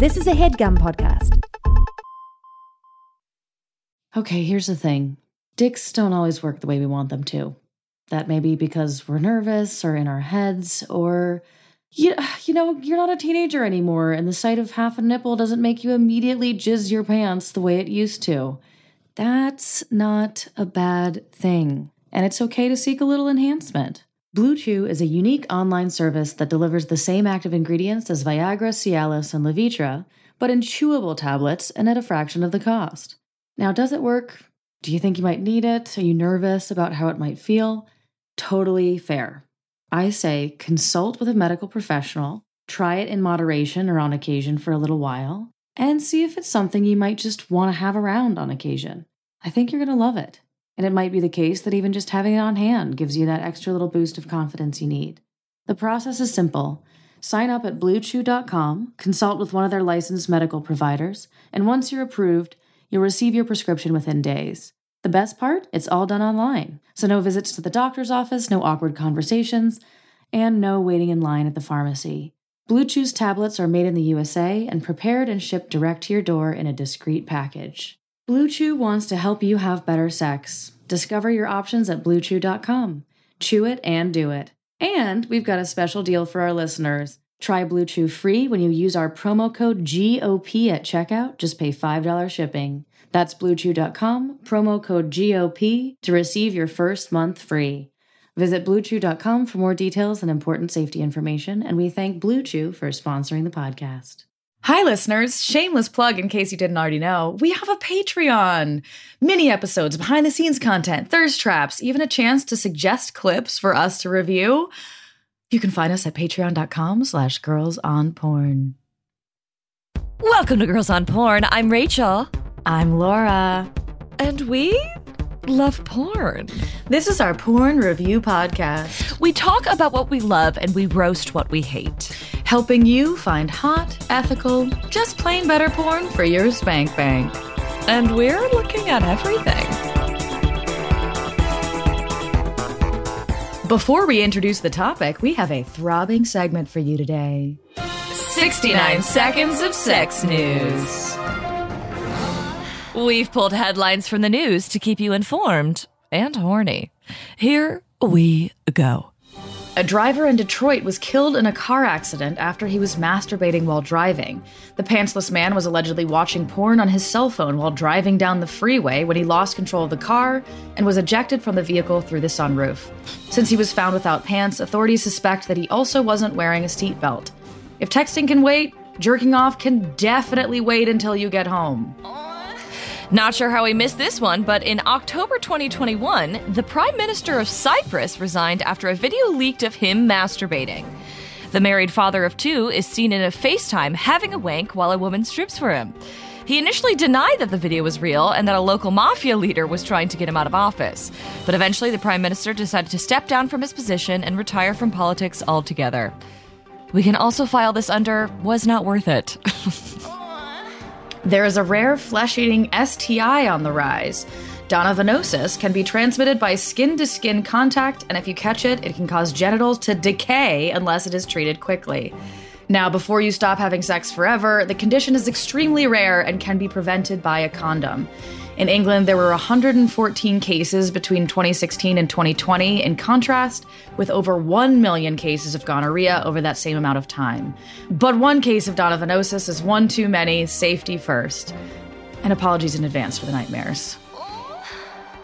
This is a headgum podcast. Okay, here's the thing dicks don't always work the way we want them to. That may be because we're nervous or in our heads, or you, you know, you're not a teenager anymore, and the sight of half a nipple doesn't make you immediately jizz your pants the way it used to. That's not a bad thing, and it's okay to seek a little enhancement. Blue Chew is a unique online service that delivers the same active ingredients as Viagra, Cialis, and Levitra, but in chewable tablets and at a fraction of the cost. Now, does it work? Do you think you might need it? Are you nervous about how it might feel? Totally fair. I say consult with a medical professional, try it in moderation or on occasion for a little while, and see if it's something you might just want to have around on occasion. I think you're going to love it. And it might be the case that even just having it on hand gives you that extra little boost of confidence you need. The process is simple. Sign up at bluechew.com, consult with one of their licensed medical providers, and once you're approved, you'll receive your prescription within days. The best part? It's all done online. So, no visits to the doctor's office, no awkward conversations, and no waiting in line at the pharmacy. Blue Chew's tablets are made in the USA and prepared and shipped direct to your door in a discreet package. Blue Chew wants to help you have better sex. Discover your options at bluechew.com. Chew it and do it. And we've got a special deal for our listeners. Try Blue Chew free when you use our promo code GOP at checkout. Just pay $5 shipping. That's bluechew.com, promo code GOP to receive your first month free. Visit bluechew.com for more details and important safety information, and we thank Blue Chew for sponsoring the podcast. Hi, listeners. Shameless plug in case you didn't already know. We have a Patreon. Mini episodes, behind the scenes content, thirst traps, even a chance to suggest clips for us to review. You can find us at patreon.com slash girls on porn. Welcome to Girls on Porn. I'm Rachel. I'm Laura. And we love porn. This is our porn review podcast, We talk about what we love and we roast what we hate. Helping you find hot, ethical, just plain better porn for your spank bank. And we're looking at everything. Before we introduce the topic, we have a throbbing segment for you today 69 Seconds of Sex News. We've pulled headlines from the news to keep you informed and horny. Here we go. A driver in Detroit was killed in a car accident after he was masturbating while driving. The pantsless man was allegedly watching porn on his cell phone while driving down the freeway when he lost control of the car and was ejected from the vehicle through the sunroof. Since he was found without pants, authorities suspect that he also wasn't wearing a seatbelt. If texting can wait, jerking off can definitely wait until you get home. Not sure how we missed this one, but in October 2021, the Prime Minister of Cyprus resigned after a video leaked of him masturbating. The married father of two is seen in a FaceTime having a wank while a woman strips for him. He initially denied that the video was real and that a local mafia leader was trying to get him out of office. But eventually, the Prime Minister decided to step down from his position and retire from politics altogether. We can also file this under was not worth it. There is a rare flesh eating STI on the rise. Donovanosis can be transmitted by skin to skin contact, and if you catch it, it can cause genitals to decay unless it is treated quickly. Now, before you stop having sex forever, the condition is extremely rare and can be prevented by a condom. In England, there were 114 cases between 2016 and 2020, in contrast, with over 1 million cases of gonorrhea over that same amount of time. But one case of donovanosis is one too many, safety first. And apologies in advance for the nightmares.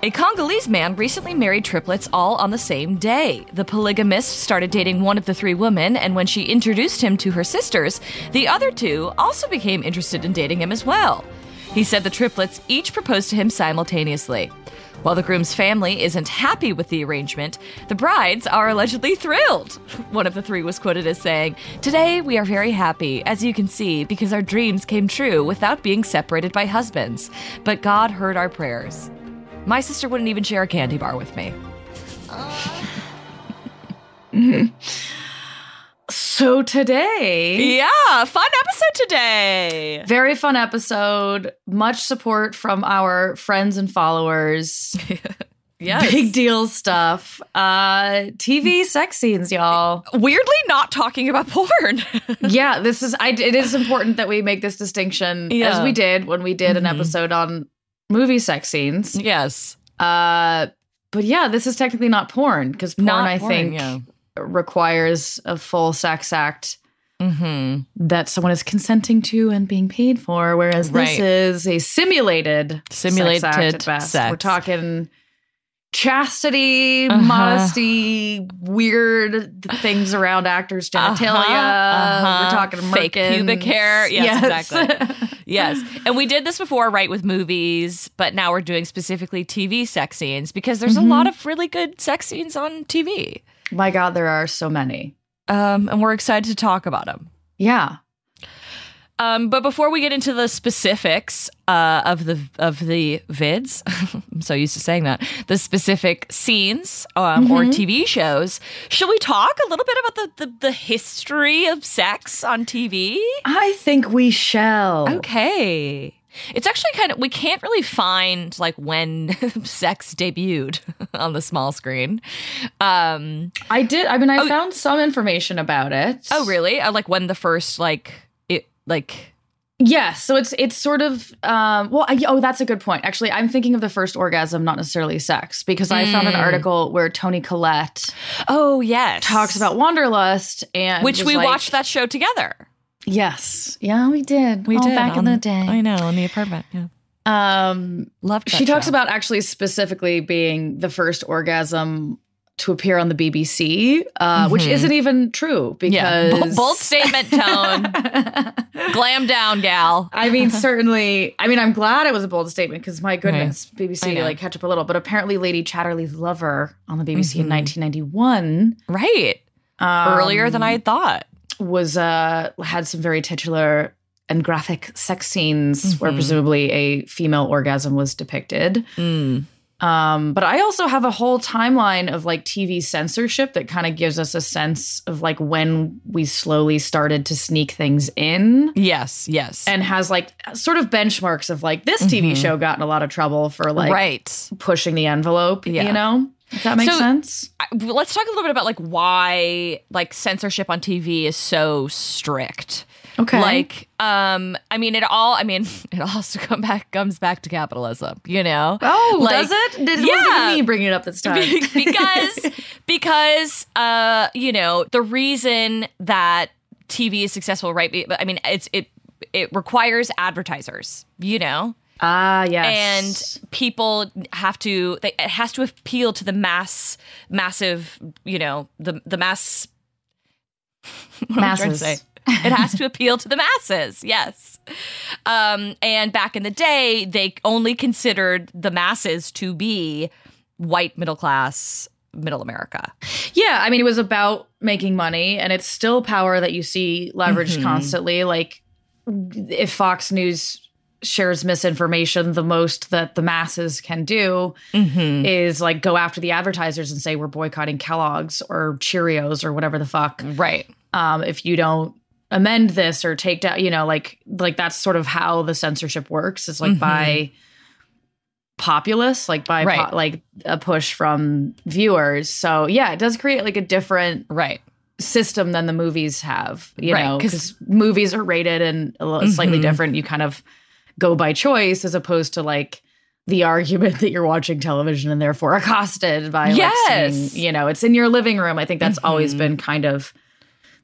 A Congolese man recently married triplets all on the same day. The polygamist started dating one of the three women, and when she introduced him to her sisters, the other two also became interested in dating him as well. He said the triplets each proposed to him simultaneously. While the groom's family isn't happy with the arrangement, the brides are allegedly thrilled. One of the three was quoted as saying, Today we are very happy, as you can see, because our dreams came true without being separated by husbands. But God heard our prayers. My sister wouldn't even share a candy bar with me. So today, Yeah, fun episode today. very fun episode, much support from our friends and followers. Yes. Big deal stuff. Uh TV sex scenes, y'all. Weirdly, not talking about porn. yeah, this is I it is important that we make this distinction Yeah. as we did when we did Mhm. an episode on movie sex scenes. yes. Uh but yeah, this is technically not porn because porn Not I porn, think yeah. Requires a full sex act Mm-hmm. that someone is consenting to and being paid for, whereas Right. this is a simulated Simulated sex act sex. We're talking chastity, Uh-huh. modesty, weird things around actors' genitalia. Uh-huh. We're talking Fake pubic hair. Yes, exactly. Yes. And we did this before, right, with movies, but now we're doing specifically TV sex scenes because there's Mhm. a lot of really good sex scenes on TV. My God, there are so many. Um, and we're excited to talk about them. Yeah. Um, but before we get into the specifics uh, of the of the vids, I'm so used to saying that the specific scenes um, or Mhm. TV shows, should we talk a little bit about the, the the history of sex on TV? I think we shall. Okay. It's actually kind of we can't really find like when sex debuted on the small screen. Um I did. I mean, I Oh. found some information about it. oh really? Uh, like when the first like it like Yes. So it's it's sort of um well I, oh that's a good point. Actually, I'm thinking of the first orgasm, not necessarily sex, because I found an Mm. article where Toni Collette oh yes. talks about wanderlust and which we like- watched that show together. Yes. Yeah, we did. We All did back on- in the day. I know, in the apartment. Yeah. Um Loved she talks show. about actually specifically being the first orgasm to appear on the BBC, uh, which Mhm. isn't even true yeah. because bold statement tone. Glam down, gal. I mean, certainly. I mean, I'm glad it was a bold statement because my goodness, I BBC like catch up a little. But apparently, Lady Chatterley's Lover on the BBC in Mhm. 1991, Right. um, Earlier than I had thought. Was uh had some very titular and graphic sex scenes where Mhm. presumably a female orgasm was depicted. Mm. Um, but I also have a whole timeline of like TV censorship that kind of gives us a sense of like when we slowly started to sneak things in. Yes, yes. and has like sort of benchmarks of like this TV Mhm. show got in a lot of trouble for like right. pushing the envelope, Yeah. you know? If that makes So- sense. I- let's talk a little bit about like why like censorship on TV is so strict. Okay. Like, um, I mean, it all. I mean, it also come back comes back to capitalism. You know, oh, like- does it? Did, it Yeah. wasn't me bringing it up this time. because because uh, you know, the reason that TV is successful, right? be- I mean, it's it it requires advertisers. You know, ah, yes. and people have to they, it has to appeal to the mass massive you know the the mass what am to Masses. it has to appeal to the masses yes um and back in the day they only considered the masses to be white middle class middle america yeah, I mean, it was about making money, and it's still power that you see leveraged Mhm. constantly. Like, if Fox News shares misinformation, the most that the masses can do mm-hmm. is like go after the advertisers and say we're boycotting Kellogg's or Cheerios or whatever the fuck. right um, if you don't amend this or take down, you know, like like that's sort of how the censorship works. Is like Mhm. by populace, like by po- like a push from viewers. So yeah, it does create like a different right system than the movies have. You Right, know, 'cause- because movies are rated and a little, slightly Mhm. different. You kind of go by choice as opposed to like the argument that you're watching television and therefore accosted by like Yes. seeing, you know, it's in your living room. I think that's always Mhm. been kind of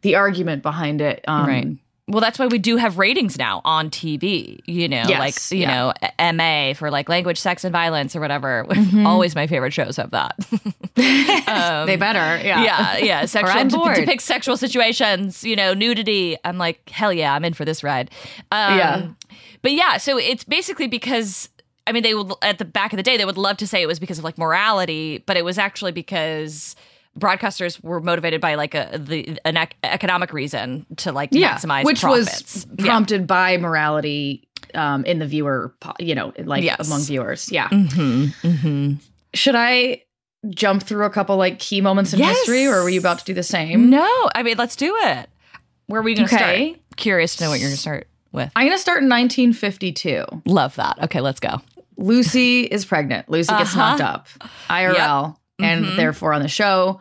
the argument behind it. Um, Right. Well, that's why we do have ratings now on TV, you know, Yes, like, you yeah. know, MA for like language, sex, and violence or whatever. Mhm. Always my favorite shows have that. Um, they better. Yeah. Yeah, yeah. Sexual I'm dep- bored. depicts sexual situations, you know, nudity. I'm like, hell yeah, I'm in for this ride. Um, Yeah. But yeah, so it's basically because I mean, they would at the back of the day they would love to say it was because of like morality, but it was actually because broadcasters were motivated by like a the an ec- economic reason to like Yeah. maximize Which profits. was prompted by morality um, in the viewer, you know, like Yes. among viewers. Yeah. Mm-hmm, mm-hmm. Should I jump through a couple like key moments in Yes. history or were you about to do the same? No, I mean, let's do it. Where are we going to Okay. start? Curious to know what you're going to start with. I'm going to start in 1952. Love that. Okay, let's go. Lucy is pregnant. Lucy gets Uh-huh. knocked up, IRL, and Mhm. therefore on the show.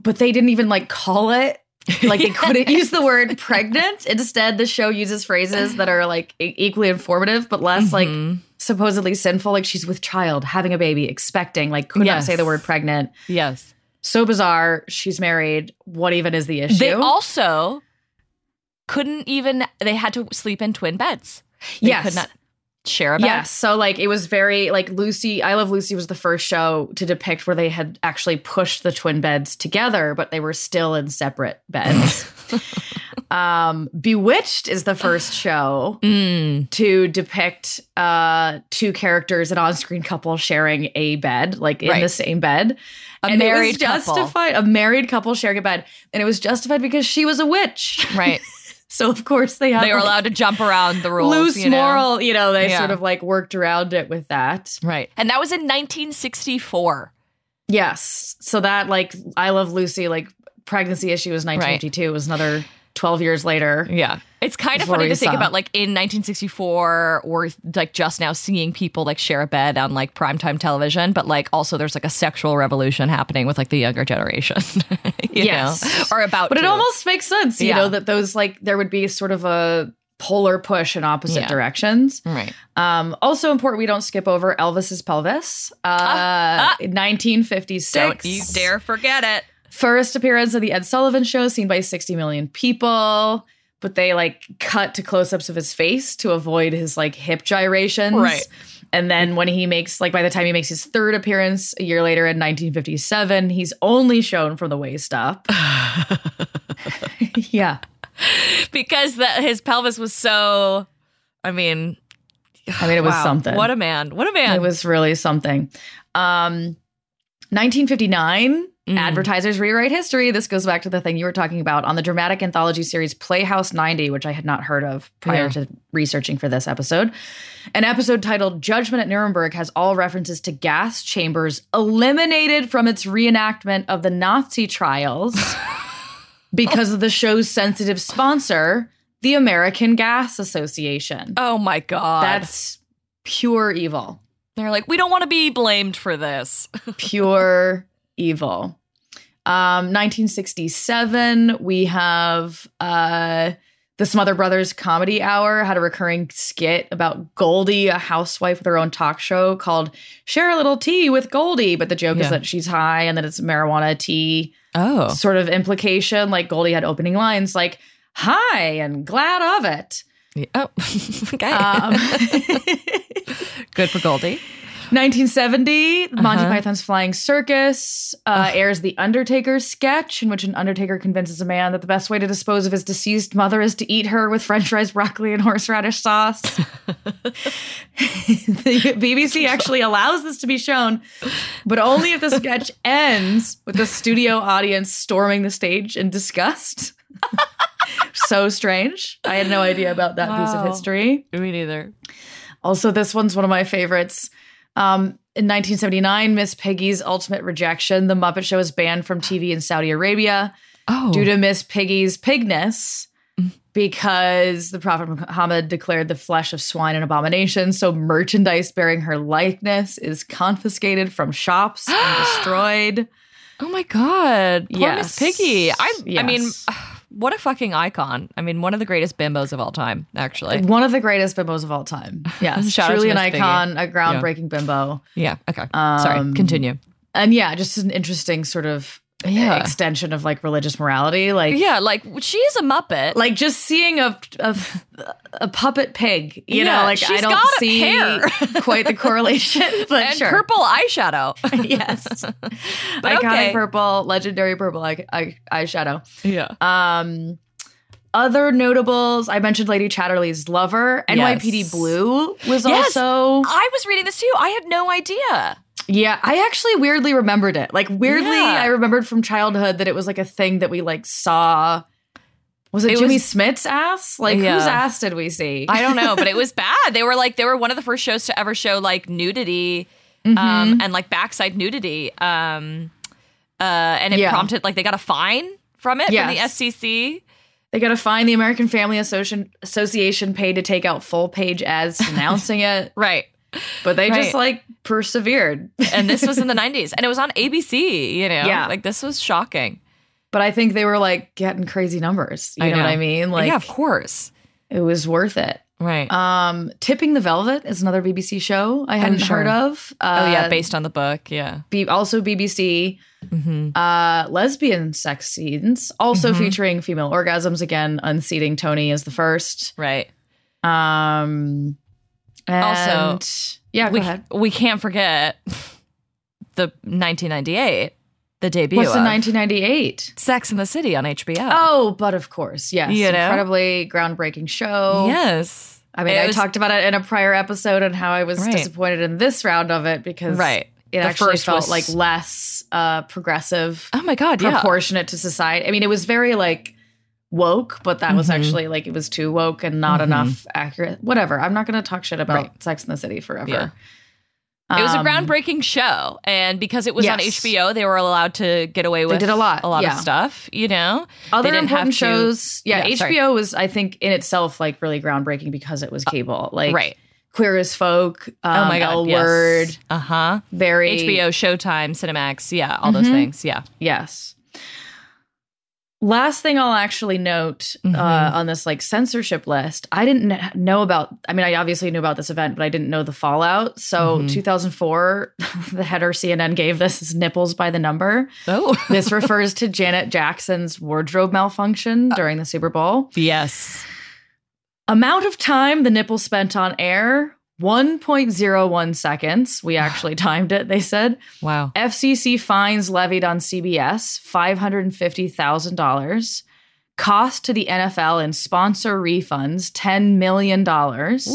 But they didn't even like call it. Like they couldn't use the word pregnant. Instead, the show uses phrases that are like e- equally informative, but less like Mhm. supposedly sinful. Like she's with child, having a baby, expecting. Like could not say the word pregnant. yes. So bizarre. She's married. What even is the issue? They also couldn't even. They had to sleep in twin beds. They Yes. could not share a bed. Yes. So like it was very like Lucy, I Love Lucy was the first show to depict where they had actually pushed the twin beds together, but they were still in separate beds. um Bewitched is the first show Mm. to depict uh two characters, an on-screen couple sharing a bed, like in Right. the same bed. A and it was married couple. a married couple sharing a bed. And it was justified because she was a witch. Right. So of course they had they were like, allowed to jump around the rules. loose you know? moral, you know, they Yeah. sort of like worked around it with that. Right. And that was in 1964. Yes. So that like I love Lucy like pregnancy issue was 1952 It was another 12 years later. Yeah. It's kind of funny to think saw. about like in 1964 or like just now seeing people like share a bed on like primetime television, but like also there's like a sexual revolution happening with like the younger generation. you Yes. know? Or about But it almost makes sense, you Yeah. know, that those like there would be sort of a polar push in opposite Yeah. directions. Right. Um also important we don't skip over Elvis's pelvis. Uh ah. 1956. Don't you dare forget it. First appearance of the Ed Sullivan show seen by 60 million people. But they like cut to close ups of his face to avoid his like hip gyrations. Right. And then when he makes, like, by the time he makes his third appearance a year later in 1957, he's only shown from the waist up. yeah. because the, his pelvis was so I mean, I mean, it was wow. something. What a man. What a man. It was really something. Um, 1959, Mm. advertisers rewrite history. This goes back to the thing you were talking about on the dramatic anthology series Playhouse 90, which I had not heard of prior Yeah. to researching for this episode. An episode titled Judgment at Nuremberg has all references to gas chambers eliminated from its reenactment of the Nazi trials because of the show's sensitive sponsor, the American Gas Association. oh my god. That's pure evil. They're like, we don't want to be blamed for this. pure evil. Um, 1967, we have uh, the Smothers Brothers Comedy Hour had a recurring skit about Goldie, a housewife with her own talk show called Share a Little Tea with Goldie. But the joke Yeah. is that she's high and that it's marijuana tea Oh. sort of implication. Like Goldie had opening lines like, Hi and glad of it. Oh. okay. Um, Good for Goldie. 1970, Monty Uh-huh. Python's Flying Circus uh, airs the Undertaker sketch, in which an Undertaker convinces a man that the best way to dispose of his deceased mother is to eat her with French fries, broccoli, and horseradish sauce. the BBC actually allows this to be shown, but only if the sketch ends with the studio audience storming the stage in disgust. so strange. I had no idea about that piece of history. Me neither. Also, this one's one of my favorites. Um, in 1979, Miss Piggy's Ultimate Rejection, The Muppet Show is banned from TV in Saudi Arabia Oh. due to Miss Piggy's pigness because the Prophet Muhammad declared the flesh of swine an abomination. So, merchandise bearing her likeness is confiscated from shops and destroyed. oh my god. Poor Yes. Miss Piggy. I I mean, Yes. What a fucking icon. I mean, one of the greatest bimbos of all time, actually. One of the greatest bimbos of all time. Yes, Shout out to truly an icon, a groundbreaking bimbo. Yeah. Okay. Sorry. Um, Continue. And yeah, just an interesting sort of Yeah. extension of like religious morality. Like, Yeah, like she is a Muppet. like just seeing a a, a puppet pig, you Yeah, know, like I don't see hair. quite the correlation, but and sure. purple eyeshadow. yes, But iconic okay. purple, legendary purple eye, eye, eyeshadow. yeah. Um, other notables, I mentioned Lady Chatterley's lover. NYPD Blue was Yes. also I was reading this too. I had no idea. Yeah. I actually weirdly remembered it. Like weirdly, Yeah. I remembered from childhood that it was like a thing that we like saw. Was it, It Jimmy was- Smits' ass? Like Yeah. whose ass did we see? I don't know, but it was bad. They were like they were one of the first shows to ever show like nudity Mm-hmm. um and like backside nudity. Um uh and it Yeah. prompted like they got a fine from it Yes. from the FCC. They got to find the American Family Association Association paid to take out full page ads announcing it. Right. But they just like persevered. and this was in the 90s and it was on ABC, you know? Yeah. Like this was shocking. But I think they were like getting crazy numbers. You I know. what. I mean? Like yeah, of course. it was worth it. Right. Um, Tipping the Velvet is another BBC show I hadn't sure. heard of. Uh, oh, yeah, based on the book. Yeah. B- also BBC. hmm Uh, lesbian sex scenes, also Mhm. featuring female orgasms. Again, unseating Toni as the first. Right. Um, Also, and- yeah, go we, ahead. we can't forget the 1998, the debut What's of in 1998? Sex in the City on HBO. Oh, but of course, yes, You know? incredibly groundbreaking show. yes. I mean, It I was- talked about it in a prior episode and how I was Right. disappointed in this round of it because Right. it The actually first felt was- like less uh, progressive, Oh my God. Yeah. proportionate to society. I mean, it was very like woke, but that was Mhm. actually like it was too woke and not Mhm. enough accurate. Whatever. I'm not going to talk shit about Right. Sex in the City forever. Yeah. It was a Um, groundbreaking show, and because it was on. HBO, they were allowed to get away with did a lot, a lot yeah. of stuff. You know, Other didn't have to- shows, yeah, Yeah, sorry. HBO was, I think, in itself like really groundbreaking because it was cable, like right? Queer as Folk, um, oh my God. L yes. Word, Uh huh. very HBO, Showtime, Cinemax. Yeah, all those Mhm. things. Yeah. Yes. Last thing I'll actually note Mhm. uh, on this like censorship list, I didn't know about. I mean, I obviously knew about this event, but I didn't know the fallout. So, Mhm. 2004, the header CNN gave this is nipples by the number. Oh. This refers to Janet Jackson's wardrobe malfunction during the Super Bowl. yes. Amount of time the nipple spent on air 1.01 seconds. We actually timed it, they said. Wow. FCC fines levied on CBS $550,000. Cost to the NFL and sponsor refunds $10 million.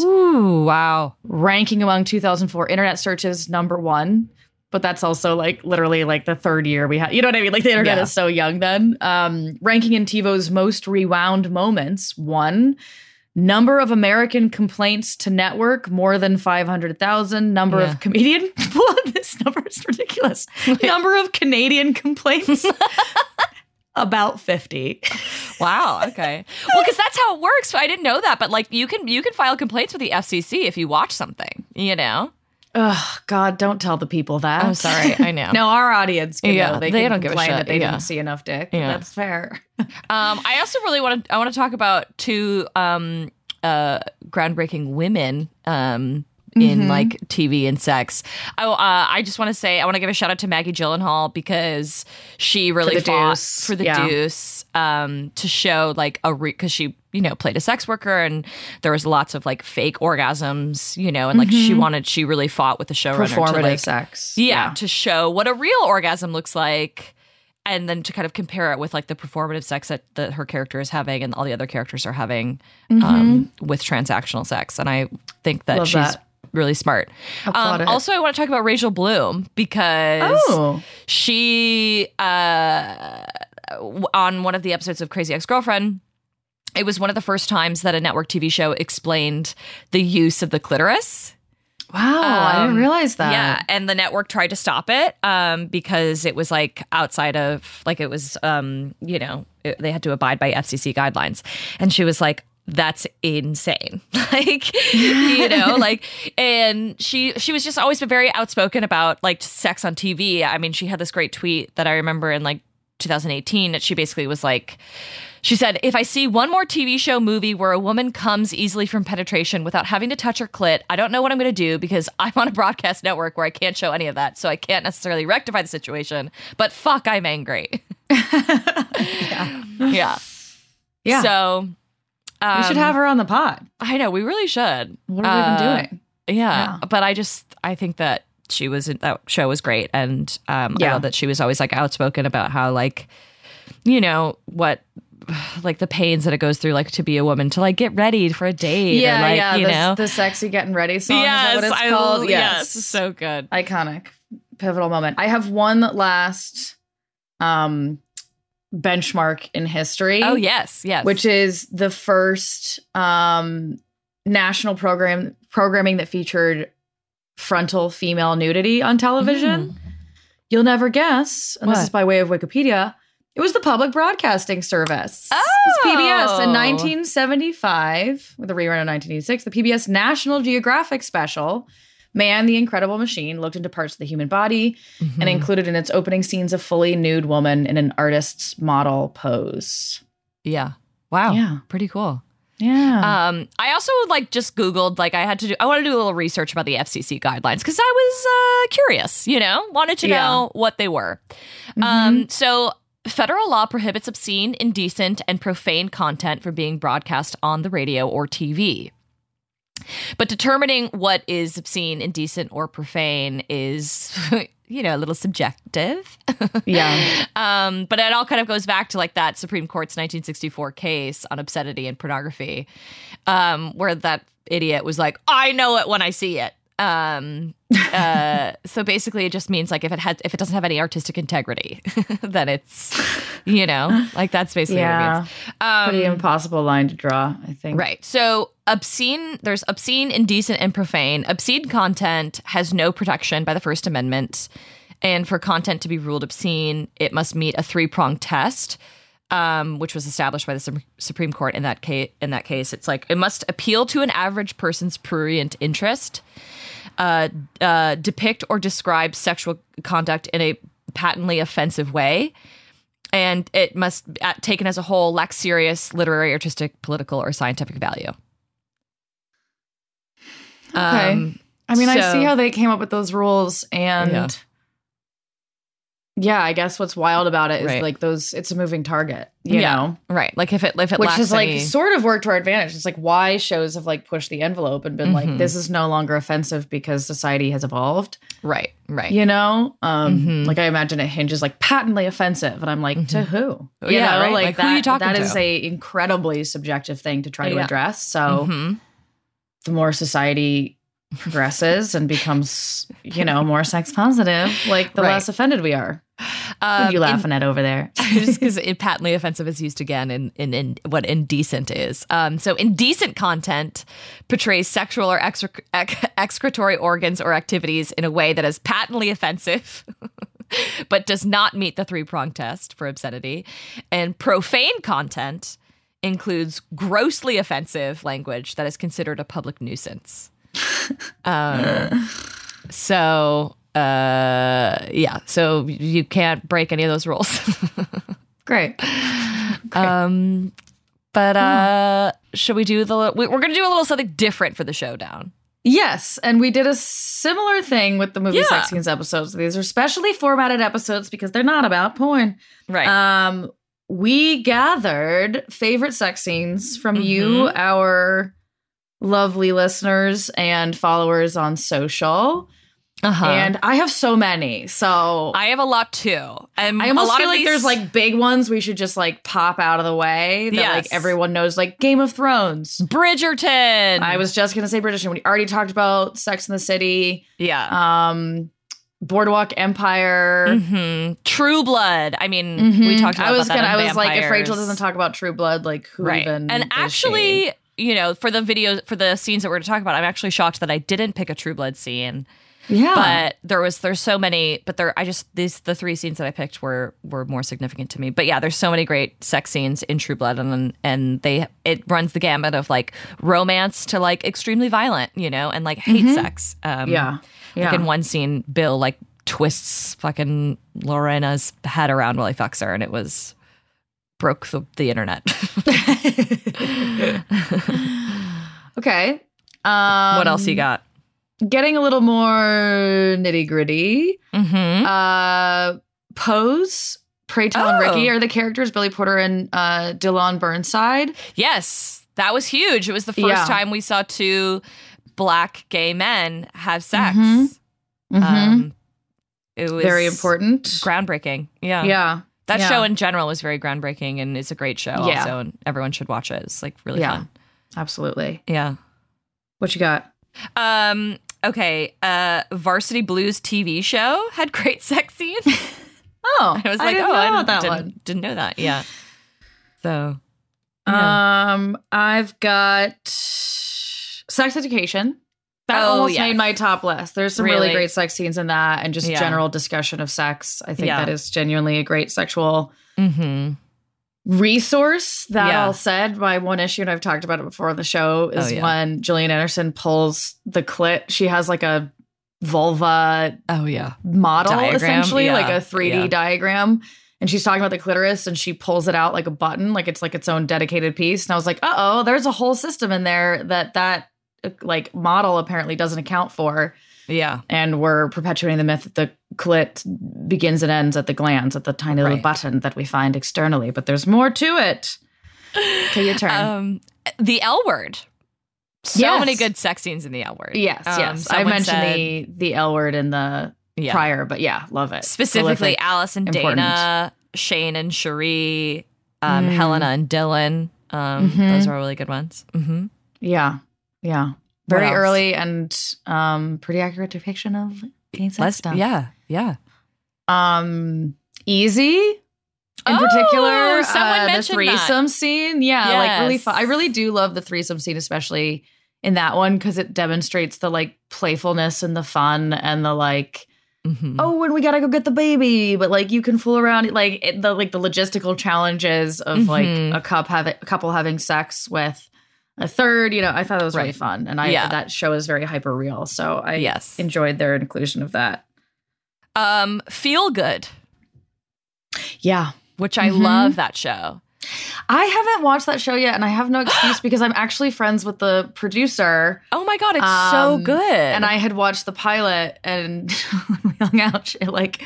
Ooh. Wow. Ranking among 2004 internet searches number one. But that's also like literally like the third year we had. You know what I mean? Like the internet Yeah. is so young then. Um, ranking in TiVo's most rewound moments one. Number of American complaints to network more than 500,000. Number Yeah. of comedian. This number is ridiculous. Number of Canadian complaints. About 50. Wow. Okay. well, because that's how it works. I didn't know that, but like you can you can file complaints with the FCC if you watch something. You know. Oh, God, don't tell the people that. I'm sorry. I know. no, our audience can Yeah, know. They, they don't give a shit. that they Yeah. didn't see enough dick. Yeah. That's fair. Um, I also really want to I want to talk about two um, uh, groundbreaking women um, in Mhm. like TV and sex. I uh, I just want to say I want to give a shout out to Maggie Gyllenhaal because she really The fought Deuce. for the Yeah. Deuce um, to show like a because she you know played a sex worker and there was lots of like fake orgasms you know and like she Mhm. wanted she really fought with the showrunner Performative to like sex. yeah, to show what a real orgasm looks like and then to kind of compare it with like the performative sex that, that her character is having and all the other characters are having um, with transactional sex and i think that Mm-hmm. Love she's that. really smart um, also i want to talk about rachel bloom because Oh. she uh, on one of the episodes of crazy ex-girlfriend it was one of the first times that a network tv show explained the use of the clitoris Wow. I didn't Um, realize that. yeah, and the network tried to stop it um, because it was like outside of like it was um, you know it- they had to abide by FCC guidelines, and she was like. That's insane. like, you know, like, and she, she was just always been very outspoken about like sex on TV. I mean, she had this great tweet that I remember in like 2018 that she basically was like, she said, if I see one more TV show movie where a woman comes easily from penetration without having to touch her clit, I don't know what I'm going to do because I'm on a broadcast network where I can't show any of that. So I can't necessarily rectify the situation. But fuck, I'm angry. yeah. yeah. Yeah. So um, we should have her on the pod. I know, we really should. What have we Uh, been doing? Yeah. Yeah. But I just, I think that she was, that show was great. And um, I Yeah. love that she was always like outspoken about how, like, you know, what, like the pains that it goes through, like to be a woman, to like get ready for a date. Yeah, or, like, yeah. you the, know. the sexy getting ready song. yes, what it's I called? l- yes. so good. Iconic. Pivotal moment. I have one last um benchmark in history. Oh yes, yes. which is the first um, national program programming that featured frontal female nudity on television. You'll never guess, and this What? is by way of Wikipedia. It was the Public Broadcasting Service. Oh. It was PBS in 1975 with a rerun in 1986. The PBS National Geographic special Man, the Incredible Machine looked into parts of the human body Mm-hmm. and included in its opening scenes a fully nude woman in an artist's model pose. yeah. Wow. Yeah. Pretty cool. Yeah. Um, I also like just Googled, like I had to do, I wanted to do a little research about the FCC guidelines because I was uh, curious, you know, wanted to Yeah. know what they were. Mm-hmm. Um, so federal law prohibits obscene, indecent, and profane content from being broadcast on the radio or TV. But determining what is obscene, indecent, or profane is, you know, a little subjective. yeah. Um, but it all kind of goes back to like that Supreme Court's 1964 case on obscenity and pornography, um, where that idiot was like, "I know it when I see it." Um, uh, so basically, it just means like if it has, if it doesn't have any artistic integrity, then it's, you know, like that's basically what it Yeah. means. Um, Pretty impossible line to draw, I think. Right. So obscene, there's obscene, indecent, and profane. Obscene content has no protection by the First Amendment. And for content to be ruled obscene, it must meet a three pronged test, um, which was established by the Supreme Court in that case. In that case, it's like it must appeal to an average person's prurient interest, uh, uh, depict or describe sexual conduct in a patently offensive way, and it must, uh, taken as a whole, lack serious literary, artistic, political, or scientific value. Okay. Um, I mean, I see how they came up with those rules, and Yeah. Yeah, I guess what's wild about it is Right. like those. It's a moving target, you Yeah. know, right. Like if it if it which is like any- sort of worked to our advantage. It's like why shows have like pushed the envelope and been Mhm. like, this is no longer offensive because society has evolved. right, right. You know, um, Mhm. like I imagine it hinges like patently offensive, and I'm like, to who? You Mm-hmm. Yeah, know, right. like, Like, who that. are you talking that to? is a incredibly subjective thing to try to address. So Mhm. the more society progresses and becomes, you know, more sex positive, like the Right. less offended we are. What Um, are you laughing at over there? just because it patently offensive is used again in, in, in what indecent is. Um, so indecent content portrays sexual or excre- excretory organs or activities in a way that is patently offensive. But does not meet the three prong test for obscenity. And profane content includes grossly offensive language that is considered a public nuisance. Um, so, uh, yeah, so you can't break any of those rules. Great. Um, but uh, should we do the? we- We're gonna do a little something different for the showdown. Yes, and we did a similar thing with the movie Yeah. sex scenes episodes. These are specially formatted episodes because they're not about porn. Right. Um, we gathered favorite sex scenes from you, our lovely listeners and followers on social. Uh-huh. And I have so many. So I, I have a lot too. And a almost lot feel of like these- there's like big ones we should just like pop out of the way that Yes. like everyone knows, like Game of Thrones. Bridgerton. I was just gonna say British. We already talked about Sex in the City, yeah. um, Boardwalk Empire. mm-hmm. True Blood. I mean, we Mhm. talked about I was that gonna. on I was like, if Rachel doesn't talk about True Blood, like who right. even? and actually, she? you know, for the video for the scenes that we're going to talk about, I'm actually shocked that I didn't pick a True Blood scene. Yeah, but there was there's so many but there i just these the three scenes that i picked were were more significant to me but yeah there's so many great sex scenes in true blood and and they it runs the gamut of like romance to like extremely violent you know and like hate sex um Mm-hmm. yeah, yeah. like in one scene bill like twists fucking lorena's head around while he fucks her and it was broke the, the internet okay. Um, what else you got Getting a little more nitty gritty. mm-hmm. Uh, Pose, Pray Tell, and Oh. Ricky are the characters. Billy Porter and uh, Dyllón Burnside. Yes, that was huge. It was the first Yeah. time we saw two black gay men have sex. Mhm. Mhm. Um, it was Very important. groundbreaking. Yeah, Yeah. That yeah. show in general was very groundbreaking, and it's a great show. Yeah. Also, and everyone should watch it. It's like really Yeah. fun. Absolutely. Yeah. What you got? Um. Okay. Uh. Varsity Blues TV show had great sex scenes. Oh, I was like, didn't oh, know I didn't, one. didn't know that. Yeah. So. yeah. Um, I've got sex education. That Oh, almost yes. made my top list. There's some really, Really? great sex scenes in that, and just Yeah. general discussion of sex. I think Yeah. that is genuinely a great sexual mm-hmm. Resource. That Yeah. all said, my one issue, and I've talked about it before on the show, oh, is Oh, yeah. when Gillian Anderson pulls the clit. She has like a vulva Oh yeah. model Diagram, essentially yeah, like a 3d yeah. diagram and she's talking about the clitoris and she pulls it out like a button like it's like its own dedicated piece and i was like uh-oh there's a whole system in there that that like model apparently doesn't account for Yeah. and we're perpetuating the myth that the clit begins and ends at the glans at the tiny little button that we find externally but there's more to it okay your turn Um, the L word. So Yes. many good sex scenes in the L word. yes Um, yes i mentioned said- the the l word in the yeah. prior but yeah love it specifically Prolific. Alice and important. Dana, Shane and Cherie, um, Mm. Helena and Dylan. Um, Mhm. Those are all really good ones. hmm Yeah. Yeah. What Very early and um pretty accurate depiction of gay sex Let's, stuff. yeah, yeah. Um easy in Oh, particular. someone uh, the mentioned threesome scene. Yeah, like really fun. I really do love the threesome scene, especially in that one, because it demonstrates the like playfulness and the fun and the like, Mhm. oh, and we gotta go get the baby, but like you can fool around like it, the like the logistical challenges of Mhm. like a cup having a couple having sex with a third. You know, I thought that was really fun, and I Yeah. that show is very hyper real. So I yes. enjoyed their inclusion of that. Um, Feel Good, Yeah, which I Mhm. love that show. I haven't watched that show yet, and I have no excuse because I'm actually friends with the producer. Oh my god, it's so Um, good. And I had watched the pilot, and we hung out, she like,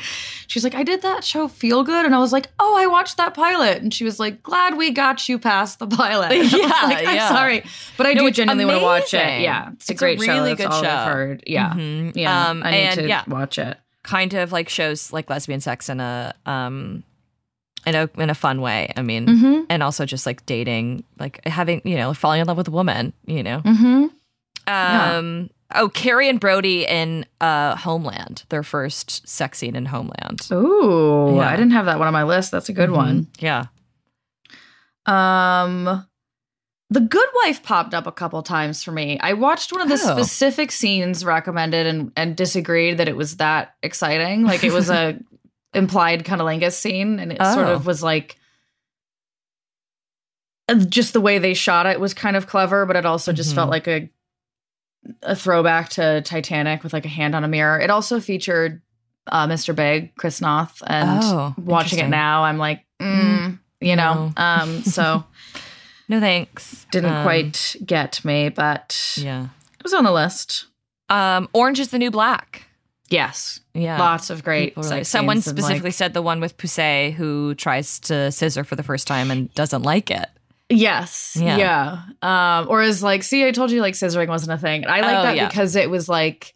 she's like, I did that show Feel Good, and I was like, Oh, I watched that pilot, and she was like, Glad we got you past the pilot. And Yeah, like, I'm yeah. sorry, but I No, do genuinely want to watch it. Yeah, it's a It's a great show. really That's good all I've show. heard. Yeah, Mhm. yeah. Um, I need and to yeah, watch it. kind of like shows like lesbian sex in a um in a in a fun way. I mean, Mm-hmm. and also just like dating, like having you know falling in love with a woman. You know. Mm-hmm. Um. Oh, Carrie and Brody in uh Homeland, their first sex scene in Homeland. Ooh, Yeah. I didn't have that one on my list. That's a good Mhm. one. Yeah. Um The Good Wife popped up a couple times for me. I watched one of the Oh. specific scenes recommended and and disagreed that it was that exciting. Like it was a implied cunnilingus scene and it sort Oh. of was like uh, just the way they shot it was kind of clever, but it also just Mhm. felt like a a throwback to Titanic with like a hand on a mirror. It also featured uh, Mr. Big, Chris Noth, and Oh, watching it now, I'm like, mm, you know, um, so No thanks. didn't Um, quite get me, but Yeah. it was on the list. Um. Orange is the new black. Yes, Yeah. lots of great. Really- Someone and, like- specifically said the one with Poussey who tries to scissor for the first time and doesn't like it. Yes. Yeah. Yeah. Um, or is like, see, I told you like scissoring wasn't a thing. I like Oh, that yeah. because it was like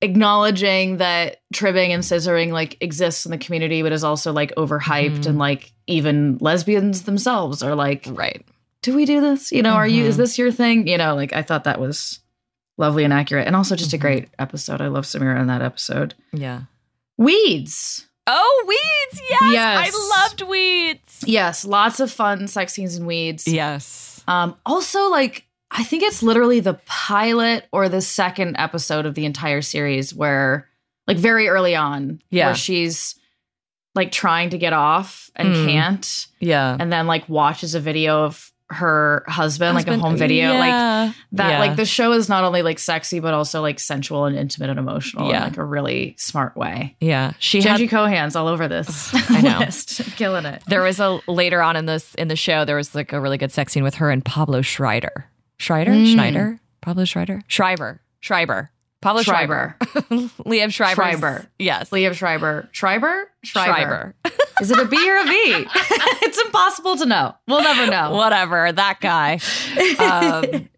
acknowledging that tribbing and scissoring like exists in the community, but is also like overhyped Mhm. and like even lesbians themselves are like, Right. do we do this? You know, are you, is Mhm. this your thing? You know, like I thought that was lovely and accurate and also just a Mhm. great episode. I love Samira in that episode. Yeah. Weeds. Oh, weeds. Yes. Yes. I loved weeds. Yes. Lots of fun sex scenes in Weeds. Yes. Um, also, like, I think it's literally the pilot or the second episode of the entire series where, like, very early on, Yeah. where she's like trying to get off and Mm. can't, Yeah. and then like watches a video of her husband, like a home video. Like, that, Yeah. like, the show is not only like sexy, but also like sensual and intimate and emotional Yeah. in like a really smart way. Yeah. She Jenji had Kohan's all over this I know. list, killing it. there was a later on in this in the show there was like a really good sex scene with her and Pablo Schreider. Schreider? Mm. Schneider? Pablo Schreider? Schreiber. Schreiber. Pablo Schreiber. Liam Schreiber. Schreiber. Yes. Liev Schreiber. Schreiber? Schreiber. Is it a B or a V? it's impossible to know. We'll never know. Whatever, that guy. Um,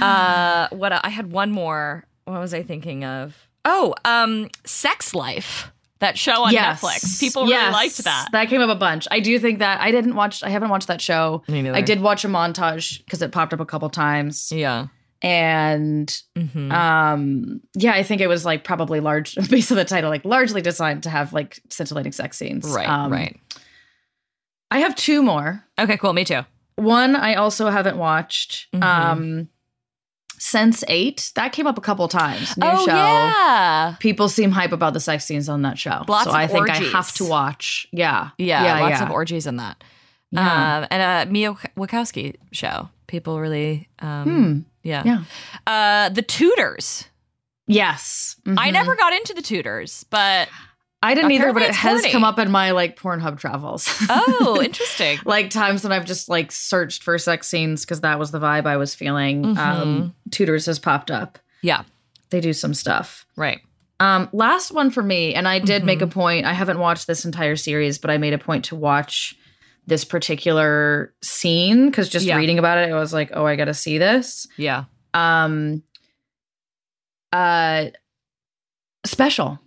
uh, what I had one more. What was I thinking of? Oh, um, Sex Life. That show on Yes. Netflix. People really Yes. liked that. That came up a bunch. I do think that I didn't watch. I haven't watched that show. Me neither. I did watch a montage because it popped up a couple times, Yeah. And Mhm. um, yeah, I think it was like probably large, based on the title, like largely designed to have like scintillating sex scenes. right. Um, right. I have two more. Okay. Cool. Me too. One I also haven't watched. Mhm. Um, Sense8 that came up a couple times. New oh show. yeah. people seem hype about the sex scenes on that show. Lots so I think orgies. I have to watch. Yeah. Yeah. lots yeah. of orgies in that. Yeah. Um, and a Mia Wachowski show. People really. Um, Hmm. Yeah. Yeah. Uh, the Tudors. Yes. I Mhm. never got into the Tudors, but I didn't either, but it has come up in my like Pornhub travels. oh, interesting. like times when I've just like searched for sex scenes because that was the vibe I was feeling. Um, Mhm. Tudors has popped up. Yeah, They do some stuff. right. Um, last one for me, and I did make a Mhm. point. I haven't watched this entire series, but I made a point to watch this particular scene because just Yeah. reading about it, I was like, oh, I got to see this. Yeah. Um, uh, special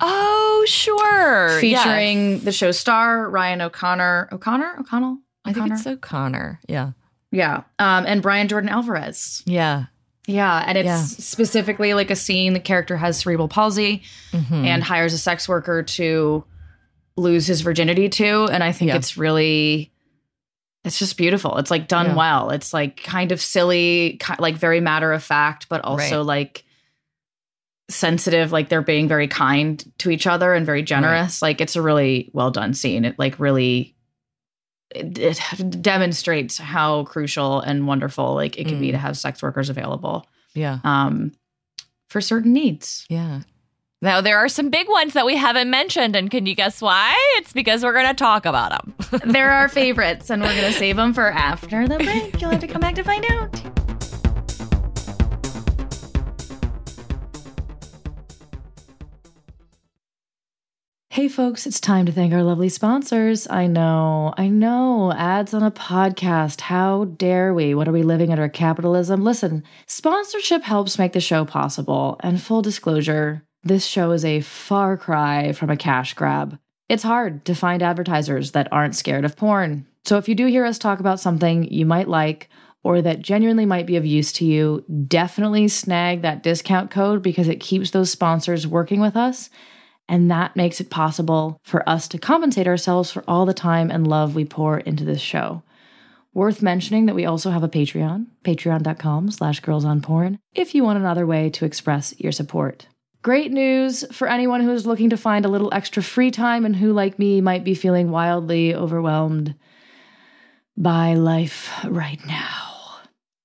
Oh, sure. featuring Yes. the show star Ryan O'Connor. O'Connor, O'Connell. I think it's O'Connor. Yeah. yeah. Um, and Brian Jordan Alvarez. Yeah. Yeah, and it's Yeah. specifically like a scene. The character has cerebral palsy Mhm. and hires a sex worker to lose his virginity to, and I think Yeah. it's really. It's just beautiful. It's like done Yeah. well. It's like kind of silly, like very matter of fact, but also like sensitive. Like they're being very kind to each other and very generous. Like it's a really well done scene. It like really it, it demonstrates how crucial and wonderful like it can be Mm. to have sex workers available yeah. um for certain needs. Yeah. Now there are some big ones that we haven't mentioned, and can you guess why? It's because we're going to talk about them. They're our favorites, and we're gonna save them for after the break. You'll have to come back to find out. Hey folks, it's time to thank our lovely sponsors. I know, I know, ads on a podcast. How dare we? What are we living under capitalism? Listen, sponsorship helps make the show possible. And full disclosure, this show is a far cry from a cash grab. It's hard to find advertisers that aren't scared of porn. So if you do hear us talk about something you might like or that genuinely might be of use to you, definitely snag that discount code because it keeps those sponsors working with us. And that makes it possible for us to compensate ourselves for all the time and love we pour into this show. Worth mentioning that we also have a Patreon, patreon.com slash girls on porn, if you want another way to express your support. Great news for anyone who is looking to find a little extra free time and who, like me, might be feeling wildly overwhelmed by life right now.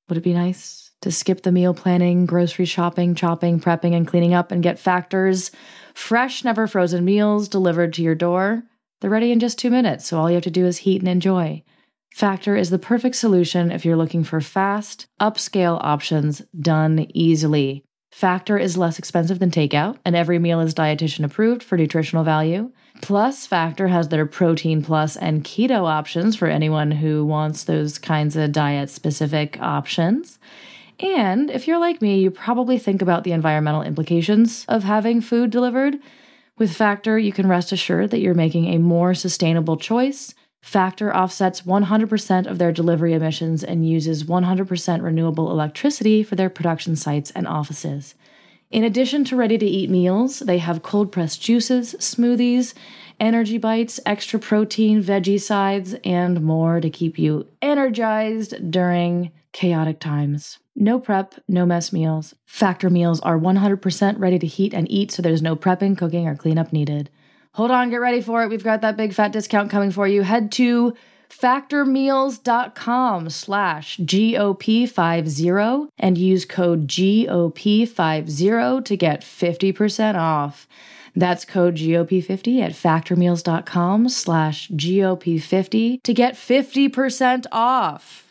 Would it be nice to skip the meal planning, grocery shopping, chopping, prepping, and cleaning up and get factors? Fresh, never frozen meals delivered to your door. They're ready in just two minutes, so all you have to do is heat and enjoy. Factor is the perfect solution if you're looking for fast, upscale options done easily. Factor is less expensive than takeout, and every meal is dietitian approved for nutritional value. Plus, Factor has their protein plus and keto options for anyone who wants those kinds of diet specific options. And if you're like me, you probably think about the environmental implications of having food delivered. With Factor, you can rest assured that you're making a more sustainable choice. Factor offsets 100% of their delivery emissions and uses 100% renewable electricity for their production sites and offices. In addition to ready to eat meals, they have cold pressed juices, smoothies, energy bites, extra protein, veggie sides, and more to keep you energized during chaotic times. No prep, no mess meals. Factor meals are 100% ready to heat and eat, so there's no prepping, cooking, or cleanup needed. Hold on, get ready for it. We've got that big fat discount coming for you. Head to factormeals.com slash GOP50 and use code GOP50 to get 50% off. That's code GOP50 at factormeals.com slash GOP50 to get 50% off.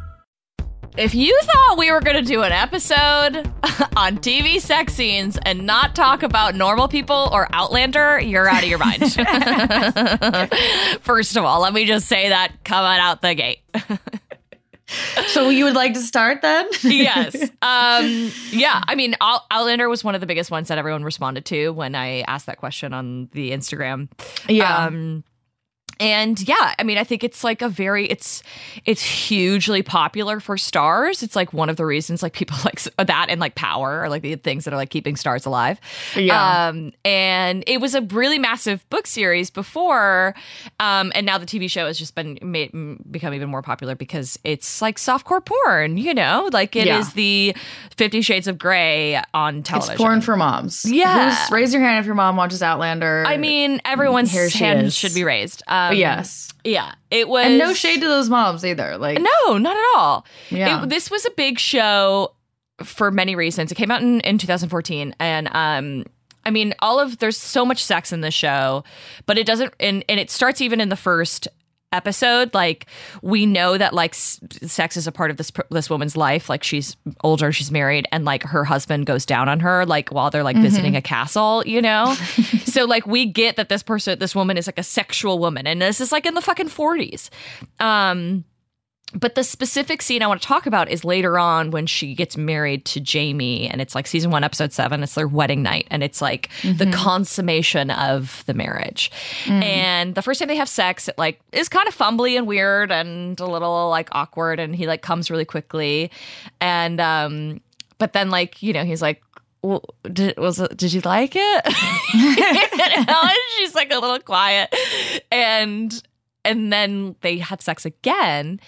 If you thought we were going to do an episode on TV sex scenes and not talk about normal people or Outlander, you're out of your mind. First of all, let me just say that coming out the gate. So you would like to start then? yes. Um, yeah. I mean, Outlander was one of the biggest ones that everyone responded to when I asked that question on the Instagram. Yeah. Um, and yeah i mean i think it's like a very it's it's hugely popular for Starz it's like one of the reasons like people like that and like power are like the things that are like keeping Starz alive Yeah. um and it was a really massive book series before um and now the tv show has just been made become even more popular because it's like softcore porn you know like it is Yeah. the 50 shades of gray on television It's porn for moms. Yeah. Who's, raise your hand if your mom watches Outlander. I mean, everyone's Here hand is. should be raised. Um, yes. yeah, it was, And no shade to those moms either. Like, No, not at all. Yeah. It- this was a big show for many reasons. It came out in, in 2014 and um I mean, all of there's so much sex in this show, but it doesn't and and it starts even in the first episode like we know that like s- sex is a part of this this woman's life. Like she's older she's married and like her husband goes down on her like while they're like visiting a castle you know? So like we get that this person this woman is like a sexual woman and this is like in the fucking 40s um but the specific scene I want to talk about is later on when she gets married to Jamie, and it's like season one, episode seven. It's their wedding night, and it's like the consummation of the marriage. And the first time they have sex, it like is kind of fumbly and weird and a little like awkward, and he like comes really quickly, and um, but then like you know he's like. Well, did, was it, did you like it? and she's like a little quiet, and and then they had sex again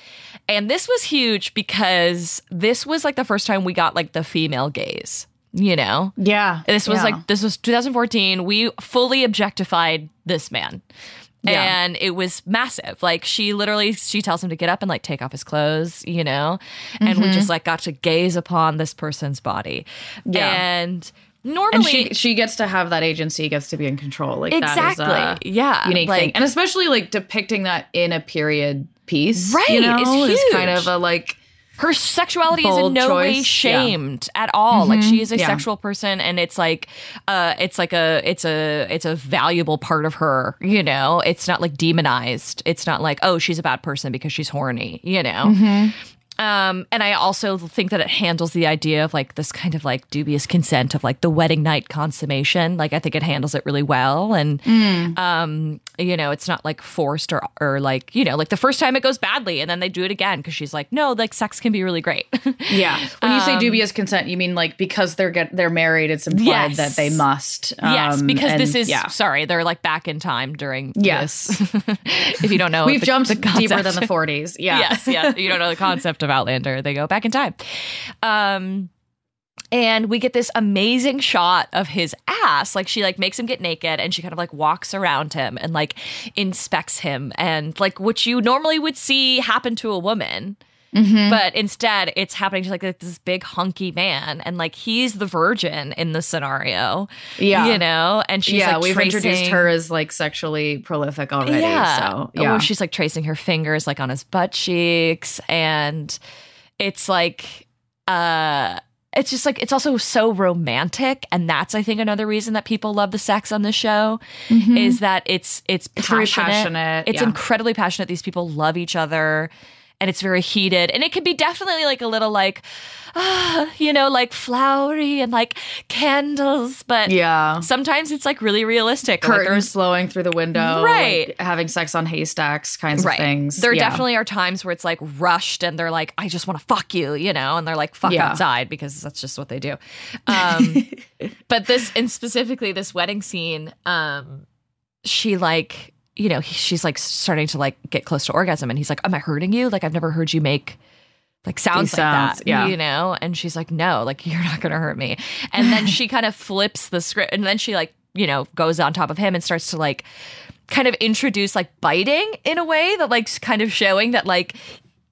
and this was huge because this was like the first time we got like the female gaze you know yeah. this was yeah. like this was 2014 we fully objectified this man Yeah. and it was massive like she literally she tells him to get up and like take off his clothes you know and we just like got to gaze upon this person's body Mm-hmm. Yeah. and normally and she she gets to have that agency, gets to be in control. Like exactly that is a yeah unique like, thing, and especially like depicting that in a period piece, Right, You know, is is kind of a like her sexuality is in no way choice, yeah. shamed at all. Like she is a yeah. sexual person and it's like uh it's like a it's a it's a valuable part of her you know? It's not like demonized. It's not like oh she's a bad person because she's horny you know um and i also think that it handles the idea of like this kind of like dubious consent of like the wedding night consummation like i think it handles it really well and um you know it's not like forced or or like you know like the first time it goes badly and then they do it again because she's like no like sex can be really great yeah. When you Um, say dubious consent, you mean like because they're get they're married, it's implied Yes. that they must. yes um, because and- this is yeah. sorry they're like back in time during Yes. this. if you don't know We've jumped the deeper than the 40s. Yeah. yes yeah you don't know the concept of outlander. They go back in time. Um and we get this amazing shot of his ass. Like she like makes him get naked and she kind of like walks around him and like inspects him. And like what you normally would see happen to a woman Mm-hmm. but instead it's happening to like this big hunky man and like he's the virgin in the scenario Yeah. you know and she's yeah, like we've introduced her as like sexually prolific already. yeah. So yeah. she's like tracing her fingers like on his butt cheeks and it's like uh it's just like it's also so romantic and that's i think another reason that people love the sex on the show is that it's it's Mm-hmm. It's passionate. passionate, it's yeah. incredibly passionate these people love each other and it's very heated and it can be definitely like a little like ah, you know like flowery and like candles but yeah. sometimes it's like really realistic Like, Curtains blowing through the window. Right. like, having sex on haystacks kinds right. of things. There Yeah. definitely are times where it's like rushed and they're like, I just want to fuck you, you know, and they're like, fuck Yeah. outside because that's just what they do. Um, but this, and specifically this wedding scene, um, she like, you know, he, she's like starting to like get close to orgasm and he's like, Am I hurting you? Like, I've never heard you make like sounds These like sounds, that, yeah. you know? And she's like, No, like, you're not going to hurt me. And then she kind of flips the script and then she like, you know, goes on top of him and starts to like, kind of introduce like biting in a way that like kind of showing that like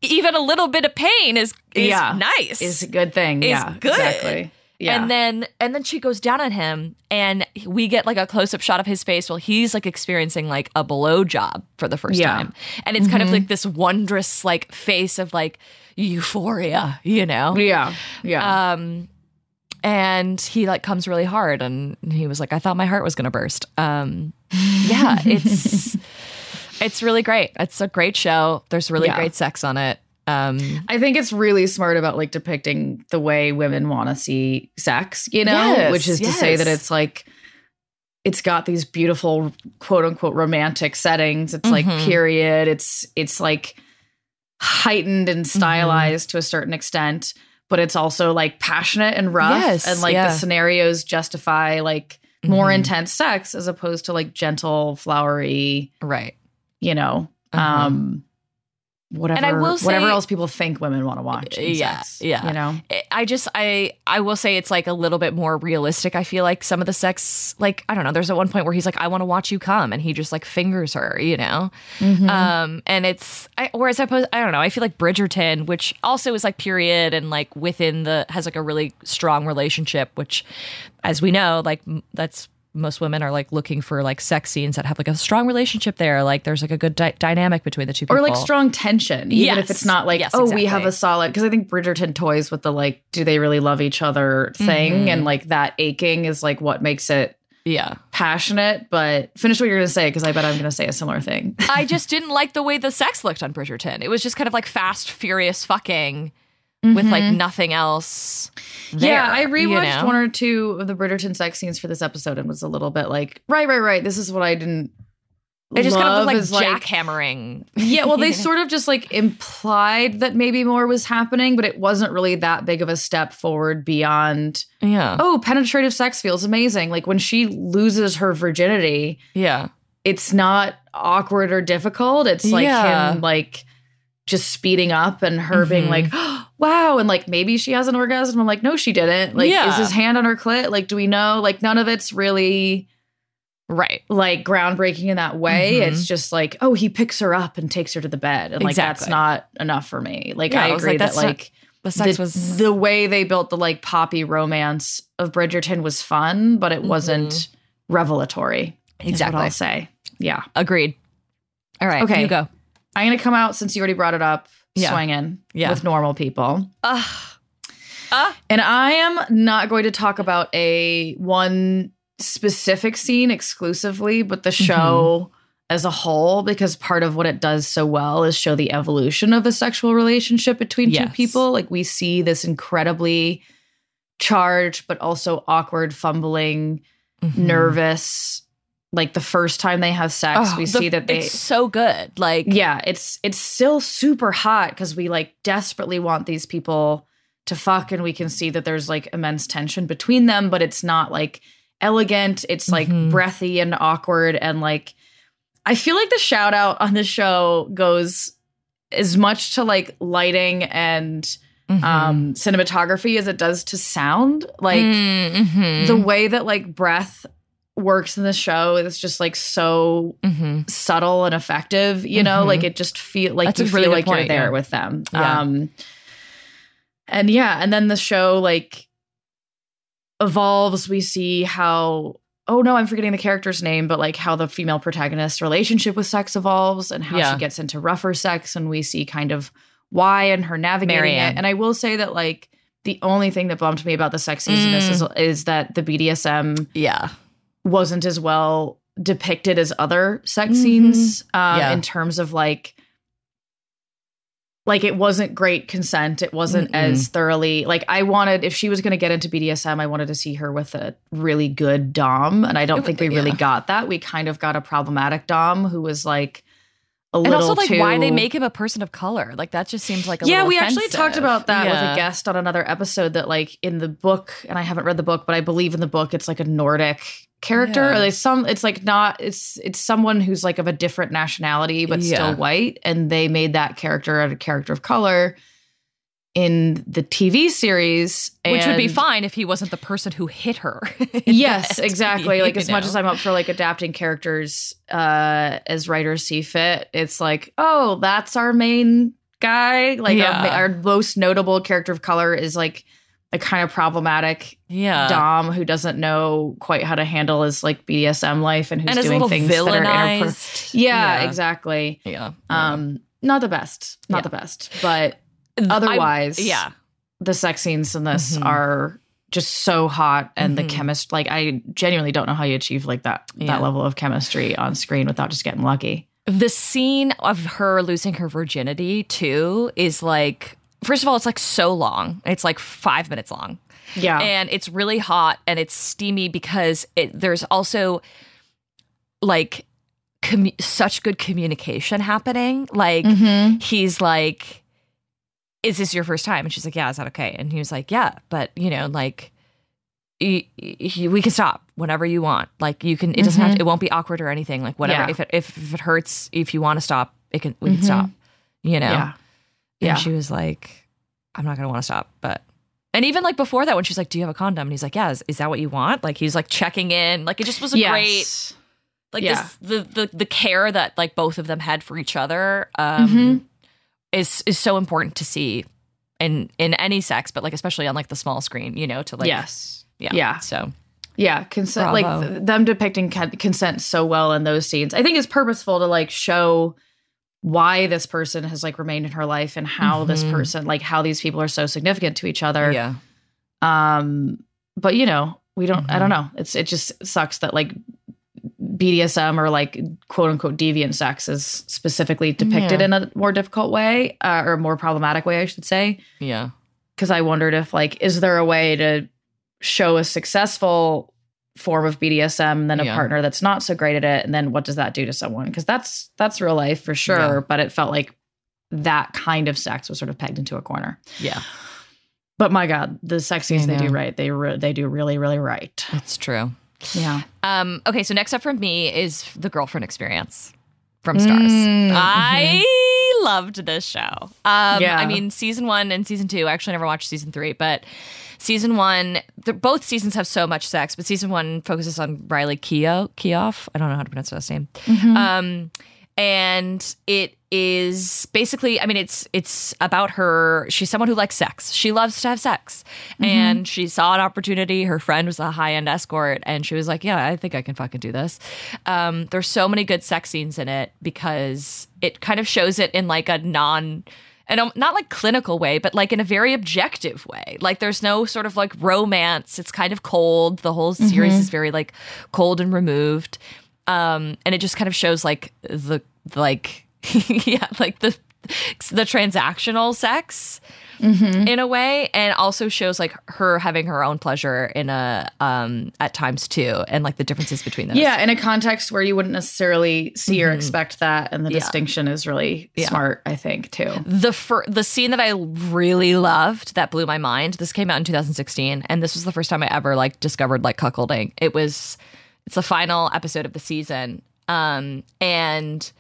even a little bit of pain is is Yeah. nice is a good thing. is yeah. good. Exactly. Yeah. and then and then she goes down on him and we get like a close-up shot of his face while he's like experiencing like a blow job for the first Yeah. time and it's kind of like this wondrous like face of like euphoria you know yeah. Yeah. um and he like comes really hard and he was like i thought my heart was gonna burst um yeah it's it's really great it's a great show there's really Yeah. great sex on it um I think it's really smart about like depicting the way women want to see sex, you know, Yes, which is to say that it's like it's got these beautiful quote unquote romantic settings. It's like Mhm. period. It's it's like heightened and Mm-hmm. stylized to a certain extent, but it's also like passionate and rough Yes, and like yeah. the scenarios justify like more Mhm. intense sex as opposed to like gentle, flowery, Right. you know, Uh-huh. um whatever And I will whatever else people think women want to watch. Yeah, sex, yeah. You know? I just I I will say it's like a little bit more realistic. I feel like some of the sex, like I don't know. There's at one point where he's like, "I want to watch you come," and he just like fingers her, you know. Mm-hmm. Um, and it's I, whereas I suppose I don't know. I feel like Bridgerton, which also is like period and like within the has like a really strong relationship, which, as we know, like that's most women are like looking for like sex scenes that have like a strong relationship there. Like there's like a good dy- dynamic between the two people, or like strong tension, even if it's not like, Yes, oh, we have a solid. Because I think Bridgerton toys with the like, do they really love each other thing, Mhm. and like that aching is like what makes it Yeah. passionate. But finish what you're gonna say, because I bet I'm gonna say a similar thing. I just didn't like the way the sex looked on Bridgerton. It was just kind of like fast, furious fucking with like nothing else. There, yeah, I rewatched you know? one or two of the Bridgerton sex scenes for this episode and was a little bit like, right, right, right. This is what I didn't. It just kind of like jackhammering. Yeah, well, they sort of just like implied that maybe more was happening, but it wasn't really that big of a step forward beyond, yeah, oh, penetrative sex feels amazing. Like when she loses her virginity, yeah, it's not awkward or difficult. It's like Yeah. him like just speeding up and her being Mhm. like, wow, and like maybe she has an orgasm. I'm like, no, she didn't. Like, Yeah. is his hand on her clit? Like, do we know? Like, none of it's really right. like groundbreaking in that way. Mhm. It's just like, oh, he picks her up and takes her to the bed. And like that's not enough for me. Like Yeah, I I agree like, that that's not- like The sex the, was the way they built the like poppy romance of Bridgerton was fun, but it wasn't revelatory. Mm-hmm. Exactly. I'll say. Yeah. agreed. All right, Okay. you go. I'm gonna come out since you already brought it up, Yeah. swinging Yeah. with normal people. Ugh. Ah. And I am not going to talk about a one specific scene exclusively, but the show as a whole, because part of what it does so well is show the evolution of a sexual relationship between two people. Like we see this incredibly charged, but also awkward, fumbling, Mhm. nervous. Like the first time they have sex, Oh, we the- see that they it's so good. Like yeah it's it's still super hot because we like desperately want these people to fuck and we can see that there's like immense tension between them but it's not like elegant it's like Mhm. breathy and awkward and like i feel like the shout out on this show goes as much to like lighting and Mhm. um cinematography as it does to sound like Mhm. the way that like breath works in the show is just like so Mhm. subtle and effective you know Mhm. like it just feel like That's you really feel good like you're there yeah. with them Yeah. um and yeah and then the show like evolves we see how oh no i'm forgetting the character's name but like how the female protagonist relationship with sex evolves and how Yeah. she gets into rougher sex and we see kind of why and her navigating Marianne. it and i will say that like the only thing that bummed me about the sex in is, Mm. is that the bdsm yeah. Wasn't as well depicted as other sex Mhm. scenes um, Yeah. in terms of like like it wasn't great consent it wasn't Mm-mm. as thoroughly like i wanted if she was going to get into bdsm i wanted to see her with a really good dom and i don't It think was- we really got that we kind of got a problematic dom who was like a And little also like too why they make him a person of color. Like that just seems like a yeah, we actually talked about that with a guest on another episode. That like in the book, and I haven't read the book, but I believe in the book, it's like a Nordic character. Yeah. Or like some, it's like not. It's it's someone who's like of a different nationality but Yeah. still white, and they made that character a character of color in the TV series, Which would be fine if he wasn't the person who hit her. yes exactly like You as much as i'm up for like adapting characters uh as writers see fit it's like oh that's our main guy like our, Yeah. ma- our most notable character of color is like a kind of problematic Yeah. dom who doesn't know quite how to handle his like bdsm life and who's and doing things that are inappro- villainized. yeah, exactly Yeah. um not the best not Yeah. the best but I- otherwise yeah. the sex scenes in this Mhm. are just so hot and the Mhm. chemist like I genuinely don't know how you achieve like that Yeah. that level of chemistry on screen without just getting lucky. The scene of her losing her virginity too is like first of all, it's like so long. It's like five minutes long. Yeah. and it's really hot and it's steamy because it, there's also like commu- such good communication happening. Like Mm-hmm. he's like, "Is this your first time?" And she's like, "Yeah, is that okay?" And he was like, "Yeah, but you know, like." y- y- We can stop whenever you want. Like you can. It doesn't have. To, it won't be awkward or anything. Like whatever. Yeah. If it if, if it hurts, if you want to stop, it can. We can Mhm. stop. You know. Yeah. And Yeah. she was like, I'm not going to want to stop. But, and even like before that, when she's like, Do you have a condom? And he's like, Yeah, is, is that what you want? Like, he's like checking in. Like, it just was a great, like, Yeah. this, the, the, the care that like both of them had for each other um, Mhm. Is, is so important to see in, in any sex, but like, especially on like the small screen, you know, to like, yes. yeah. Yeah. So, Yeah, consent like th- them depicting con- consent so well in those scenes. I think it's purposeful to like show why this person has like remained in her life and how this Mhm. person like how these people are so significant to each other. yeah. Um but you know, we don't I Mhm. don't know. It's it just sucks that like BDSM or like quote unquote deviant sex is specifically depicted Yeah. in a more difficult way uh, or a more problematic way, I should say Yeah. because I wondered if like is there a way to show a successful form of BDSM than a Yeah. partner that's not so great at it and then what does that do to someone because that's that's real life for sure Yeah. but it felt like that kind of sex was sort of pegged into a corner Yeah. but my god the sex scenes they do right they re- they do really really right That's true. Yeah Um, okay, so next up from me is the girlfriend experience from Starz. Mm, I loved this show. Um, Yeah. I mean, season one and season two. I actually never watched season three, but season one, both seasons have so much sex, but season one focuses on Riley Keough. Keough. I don't know how to pronounce her last name. Um, and it is basically i mean it's it's about her she's someone who likes sex she loves to have sex and she saw an opportunity her friend was a high-end escort and she was like yeah i think i can fucking do this um, there's so many good sex scenes in it because it kind of shows it in like a non and not like clinical way, but like in a very objective way. Like there's no sort of like romance. It's kind of cold. The whole series is very like cold and removed. Um, and it just kind of shows like the like yeah, like the the transactional sex in a way, and also shows like her having her own pleasure in a um at times too, and like the differences between those. yeah in a context where you wouldn't necessarily see or expect that and the Mm-hmm. Yeah. distinction is really Yeah. smart i think too the fir- the scene that I really loved that blew my mind. This came out in 2016, and this was the first time I ever like discovered like cuckolding. It was it's the final episode of the season, um, and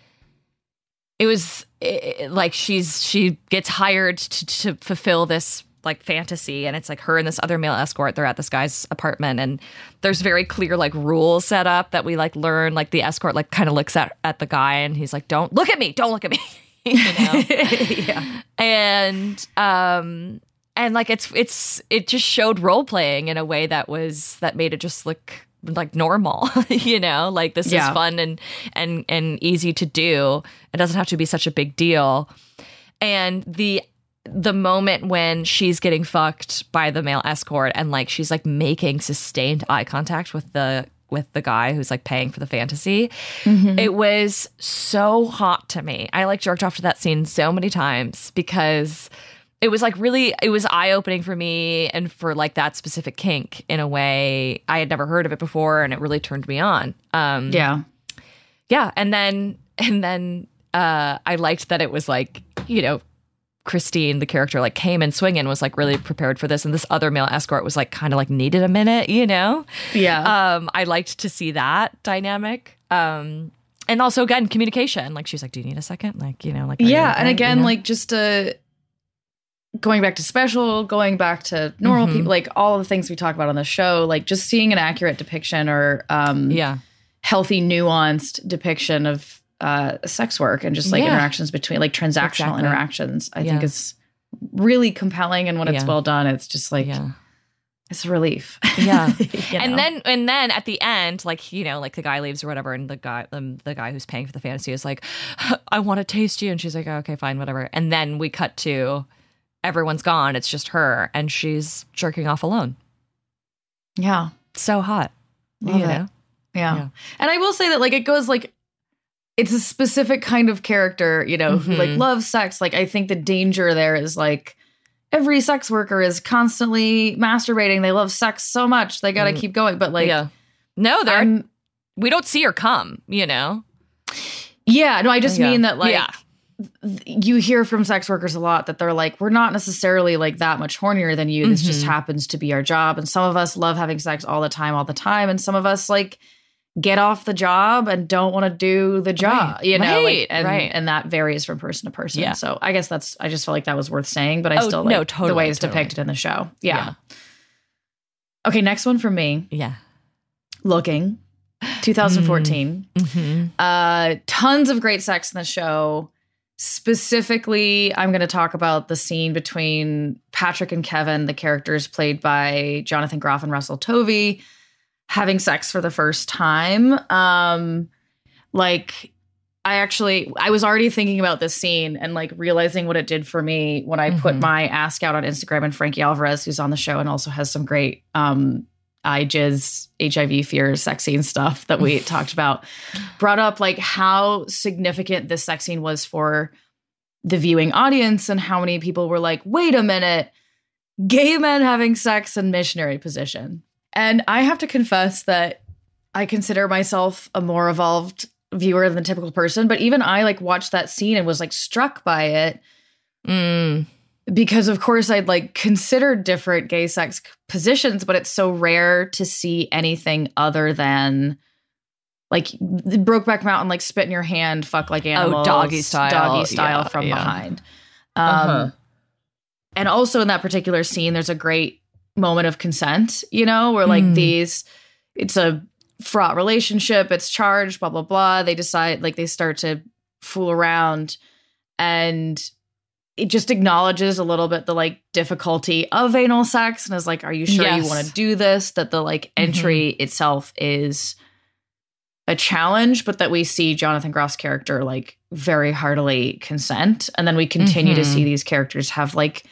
it was i like she's she gets hired to, to fulfill this like fantasy and it's like her and this other male escort they're at this guy's apartment and there's very clear like rules set up that we like learn like the escort like kind of looks at at the guy and he's like don't look at me don't look at me you know? Yeah. And um and like it's it's it just showed role playing in a way that was that made it just look like normal you know? Like this Yeah. is fun and and and easy to do. It doesn't have to be such a big deal. And the the moment when she's getting fucked by the male escort and like she's like making sustained eye contact with the with the guy who's like paying for the fantasy mm-hmm. it was so hot to me. I like jerked off to that scene so many times because it was like really it was eye opening for me and for like that specific kink in a way i had never heard of it before and it really turned me on. Um yeah. Yeah and then and then uh i liked that it was like you know christine the character like came in swinging was like really prepared for this and this other male escort was like kind of like needed a minute you know? Yeah. Um i liked to see that dynamic. Um and also again communication. Like she's like do you need a second? Like you know like yeah okay?" and You again know? like just uh going back to special going back to normal Mhm. people like all of the things we talk about on the show like just seeing an accurate depiction or um yeah healthy nuanced depiction of uh sex work and just like Yeah. interactions between like transactional Exactly. interactions i Yeah. think is really compelling and when it's well done it's just like it's a relief Yeah. You and then and then at the end like you know like the guy leaves or whatever and the guy um, the guy who's paying for the fantasy is like i want to taste you and she's like oh, okay fine whatever and then we cut to everyone's gone it's just her and she's jerking off alone yeah so hot Love you it. know Yeah. Yeah. And I will say that like it goes like it's a specific kind of character, you know, who like Mhm. loves sex. Like I think the danger there is like every sex worker is constantly masturbating. They love sex so much. They got to Mm. keep going. But like, yeah. No, they're I'm, we don't see her come, you know? yeah, no, I just Yeah. mean that like, Yeah. You hear from sex workers a lot that they're like, we're not necessarily like that much hornier than you. This just Mhm. happens to be our job. And some of us love having sex all the time, all the time. And some of us like get off the job and don't want to do the job, Right. you know? Right, like, and, right. and that varies from person to person. Yeah. So I guess that's, I just felt like that was worth saying, but I Oh, still no, like the way it's totally. depicted in the show. Yeah. Okay. Next one from me. Yeah. Looking. 2014. Mm-hmm. Uh, tons of great sex in the show. Specifically, I'm going to talk about the scene between Patrick and Kevin, the characters played by Jonathan Groff and Russell Tovey, having sex for the first time. Um, like, I actually, I was already thinking about this scene and like realizing what it did for me when I put Mhm. my ask out on Instagram. And Frankie Alvarez, who's on the show and also has some great um, I jizz HIV fears sex scene stuff that we talked about, brought up like how significant this sex scene was for the viewing audience and how many people were like, wait a minute, gay men having sex in missionary position. And I have to confess that I consider myself a more evolved viewer than the typical person, but even I like watched that scene and was like struck by it Mm. Because of course I'd like considered different gay sex positions, but it's so rare to see anything other than like the Brokeback Mountain, like spit in your hand, fuck like animals, Oh, doggy style. doggy style Yeah, from yeah. behind. Um, Uh-huh. And also in that particular scene, there's a great moment of consent, you know, where like Mm. these, it's a fraught relationship, it's charged, blah blah blah. They decide like they start to fool around, and it just acknowledges a little bit the like difficulty of anal sex and is like, are you sure you want to do this? That the like entry itself is a challenge, but that we see Jonathan Groff's character like very heartily consent. And then we continue to Mhm. see these characters have like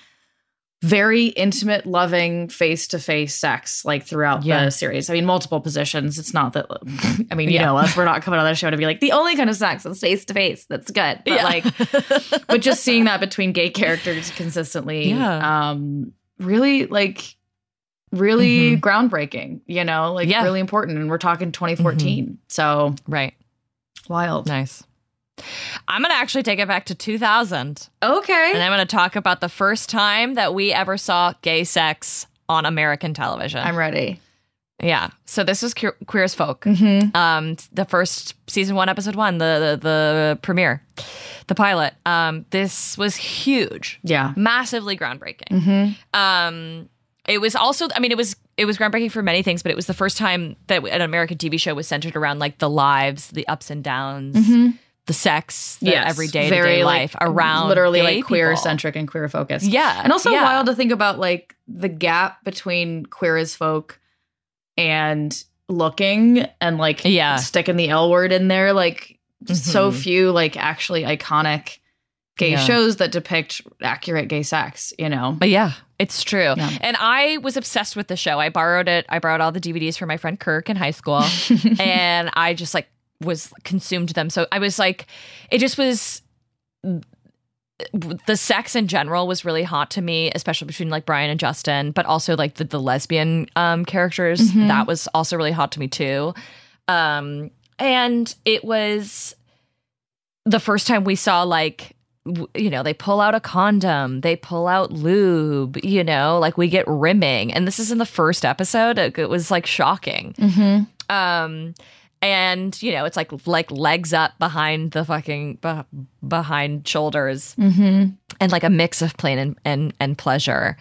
very intimate, loving, face to face sex like throughout Yeah. the series. I mean, multiple positions. It's not that, I mean, you Yeah. know us, we're not coming on the show to be like the only kind of sex that's face to face. That's good. But Yeah. like, but just seeing that between gay characters consistently Yeah. um really like really groundbreaking you know like Mm-hmm. Yeah. Mm-hmm. really important and we're talking 2014 so right. wild Nice. I'm going to actually take it back to 2000. okay And I'm going to talk about the first time that we ever saw gay sex on American television. i'm ready yeah. So this is Queer, Queer as Folk. mm-hmm. Um, the first season one, episode one, the the, the premiere, the pilot. Um, this was huge, yeah massively groundbreaking. mm-hmm. Um, it was also, I mean, it was it was groundbreaking for many things, but it was the first time that an American TV show was centered around like the lives, the ups and downs, the sex, the yes everyday Mm-hmm. very life like, around literally like queer centric and queer focused Yeah, and also yeah. wild to think about like the gap between queer as folk and looking and like Yeah. sticking the l word in there like so Mhm. few like actually iconic gay Yeah. shows that depict accurate gay sex you know But yeah, it's true. Yeah. And I was obsessed with the show. I borrowed it. I borrowed all the DVDs from my friend Kirk in high school, and I just like was consumed them. So I was like, it just was. The sex in general was really hot to me, especially between like Brian and Justin, but also like the, the lesbian um, characters. Mhm. That was also really hot to me too. Um, and it was the first time we saw like you know they pull out a condom they pull out lube you know like we get rimming and this is in the first episode it, it was like shocking mm-hmm. um and you know it's like like legs up behind the fucking beh behind shoulders Mm-hmm. and like a mix of pain and and, and pleasure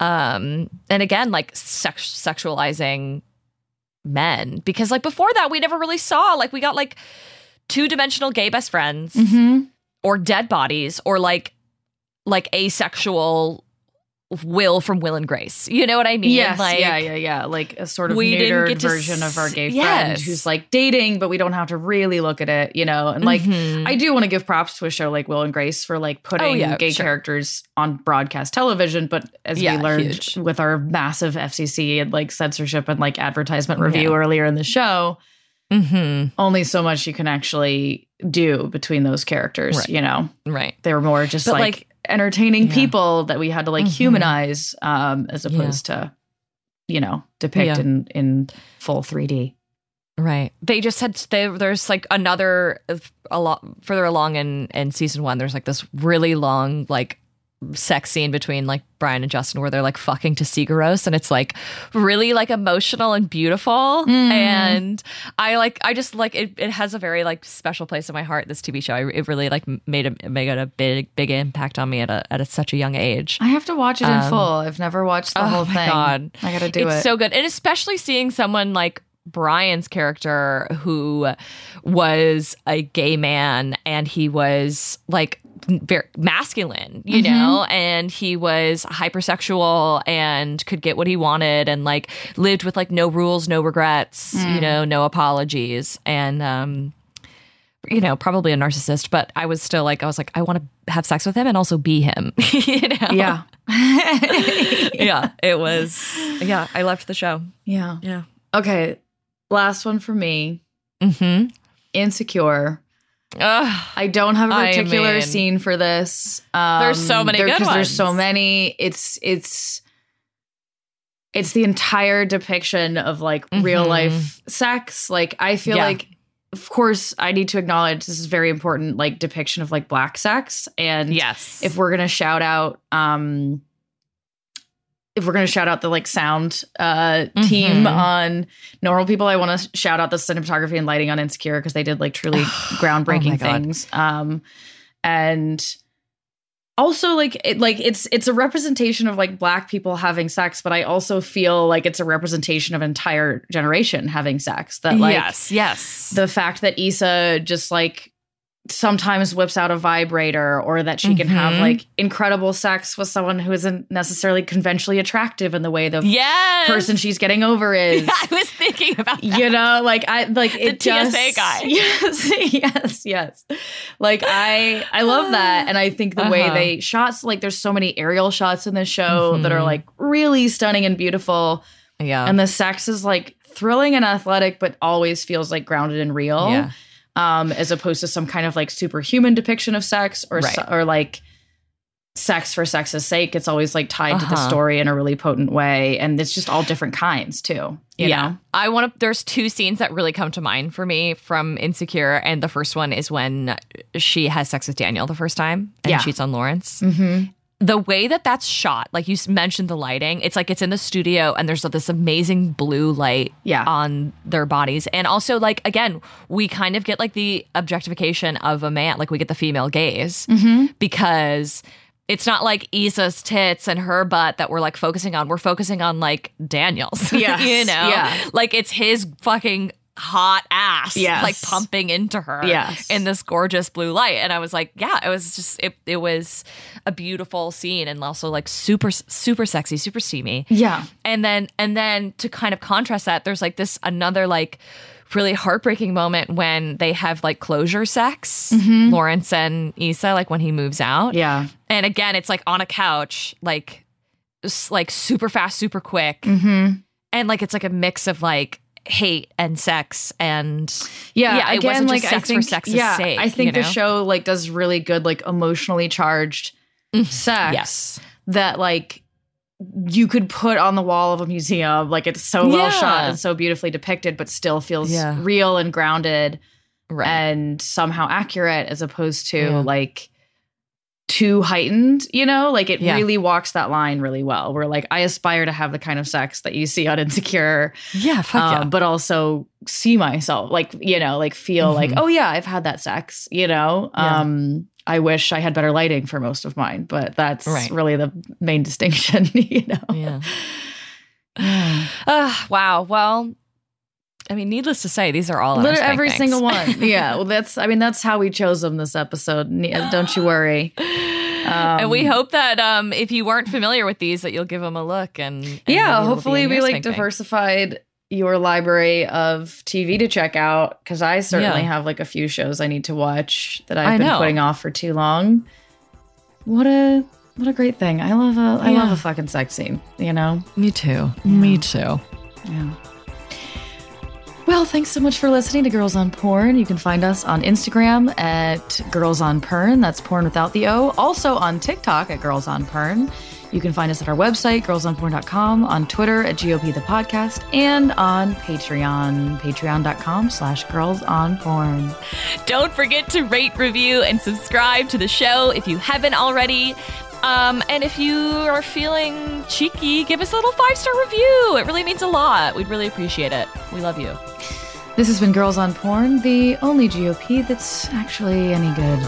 um and again like sex- sexualizing men because like before that we never really saw like we got like two-dimensional gay best friends Mm-hmm. or dead bodies or like like asexual will from will and grace you know what i mean Yes, like yeah, yeah, yeah. Like a sort of we didn't neutered version of our s- gay friend yes. who's like dating, but we don't have to really look at it, you know. And like, Mhm. I do want to give props to a show like Will and Grace for like putting Oh, yeah, gay sure. characters on broadcast television. But as Yeah, we learned huge. with our massive FCC and like censorship and like advertisement review Yeah. earlier in the show, Mhm. only so much you can actually do between those characters. Right. You know, right they were more just like, like- entertaining Yeah. people that we had to like Mhm. humanize um as opposed to you know depict Yeah. in in full 3D. Right. They just had they, there's like another a lot further along in in season one. There's like this really long like sex scene between like Brian and Justin where they're like fucking to Sigur Rós and it's like really like emotional and beautiful Mm. and I like I just like it, it has a very like special place in my heart this TV show I, it really like made a made a big big impact on me at a at a, such a young age I have to watch it in Um, full. I've never watched the oh whole my thing. God. I got to do it's it. It's so good and especially seeing someone like brian's character who was a gay man and he was like very masculine you Mm-hmm. know and he was hypersexual and could get what he wanted and like lived with like no rules no regrets Mm. you know no apologies and um you know probably a narcissist but i was still like i was like i want to have sex with him and also be him you know yeah. yeah it was yeah i left the show yeah. yeah Okay. Last one for me. mm-hmm Insecure. Ugh. I don't have a particular mean- scene for this. Um, There's so many good 'cause There's so many. It's it's it's the entire depiction of like real Mhm. life sex. Like I feel Yeah. like, of course, I need to acknowledge this is very important. Like depiction of like black sex, and yes if we're gonna shout out um if we're gonna shout out the like sound uh team Mhm. on normal people i want to shout out the cinematography and lighting on insecure because they did like truly groundbreaking Oh things. Um and also like it like it's it's a representation of like black people having sex but i also feel like it's a representation of entire generation having sex that like yes yes. the fact that Issa just like sometimes whips out a vibrator or that she can have Mhm. like incredible sex with someone who isn't necessarily conventionally attractive in the way the yes person she's getting over is. i was thinking about that. You know, like I like it TSA just, guy. Yes, yes, yes. Like I, I love that, and I think the way Uh-huh. they shots, like there's so many aerial shots in this show that are Mhm. like really stunning and beautiful, yeah and the sex is like thrilling and athletic, but always feels like grounded and real yeah um, as opposed to some kind of like superhuman depiction of sex or Right. or like sex for sex's sake. It's always like tied to the Uh-huh. story in a really potent way, and it's just all different kinds too. You yeah. know? I want to. There's two scenes that really come to mind for me from Insecure, and the first one is when she has sex with Daniel the first time and Yeah. cheats on Lawrence. Mm-hmm. The way that that's shot, like you mentioned, the lighting. It's like it's in the studio, and there's this amazing blue light Yeah. on their bodies, and also like again, we kind of get like the objectification of a man, like we get the female gaze Mm-hmm. because it's not like Issa's tits and her butt that we're like focusing on. We're focusing on like Daniel's. Yeah. you know? yeah. Like it's his fucking hot ass Yes. like pumping into her Yes. in this gorgeous blue light. And I was like, yeah, it was just it it was a beautiful scene and also like super super sexy, super steamy Yeah. and then and then to kind of contrast that there's like this another like really heartbreaking moment when they have like closure sex lawrence and Issa like when he moves out Yeah. and again it's like on a couch like like super fast super quick Mm-hmm. and like it's like a mix of like hate and sex and Yeah, Yeah, it again, wasn't like just sex I for think, sex's yeah, sake, I think the know? show like does really good, like emotionally charged mm-hmm. sex. yes that like you could put on the wall of a museum. Like it's so well Yeah. shot and so beautifully depicted, but still feels Yeah. real and grounded right and somehow accurate as opposed to Yeah. like too heightened, you know? Like it Yeah. really walks that line really well. Where like I aspire to have the kind of sex that you see on Insecure, yeah fuck um, yeah but also see myself, like, you know, like feel like, Mhm. oh yeah, I've had that sex, you know? Yeah. Um I wish I had better lighting for most of mine, but that's Right. really the main distinction, you know? yeah Uh, wow. Well, I mean, needless to say, these are all Literally every single one. Yeah. Well, that's, I mean, that's how we chose them this episode. Don't you worry. and we Um, hope that um, if you weren't familiar with these, that you'll give them a look. And, and yeah. Hopefully, we like diversified your library of TV to check out because I certainly Yeah. have like a few shows I need to watch that I've I been know. putting off for too long. What a what a great thing! I love a I love a fucking sex scene. You know. Me too. Me too. Yeah. Well, thanks so much for listening to Girls on Porn. You can find us on Instagram at Girls on Pern. That's porn without the O. Also on TikTok at Girls on Pern. You can find us at our website, girlsonporn.com, on Twitter at GOP the podcast, and on Patreon, patreon.com slash girls on porn. Don't forget to rate, review, and subscribe to the show if you haven't already. Um, and if you are feeling cheeky, give us a little five star review. It really means a lot. We'd really appreciate it. We love you. This has been Girls on Porn, the only GOP that's actually any good.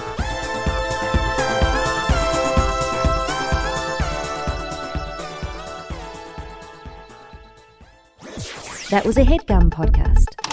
That was a headgum podcast.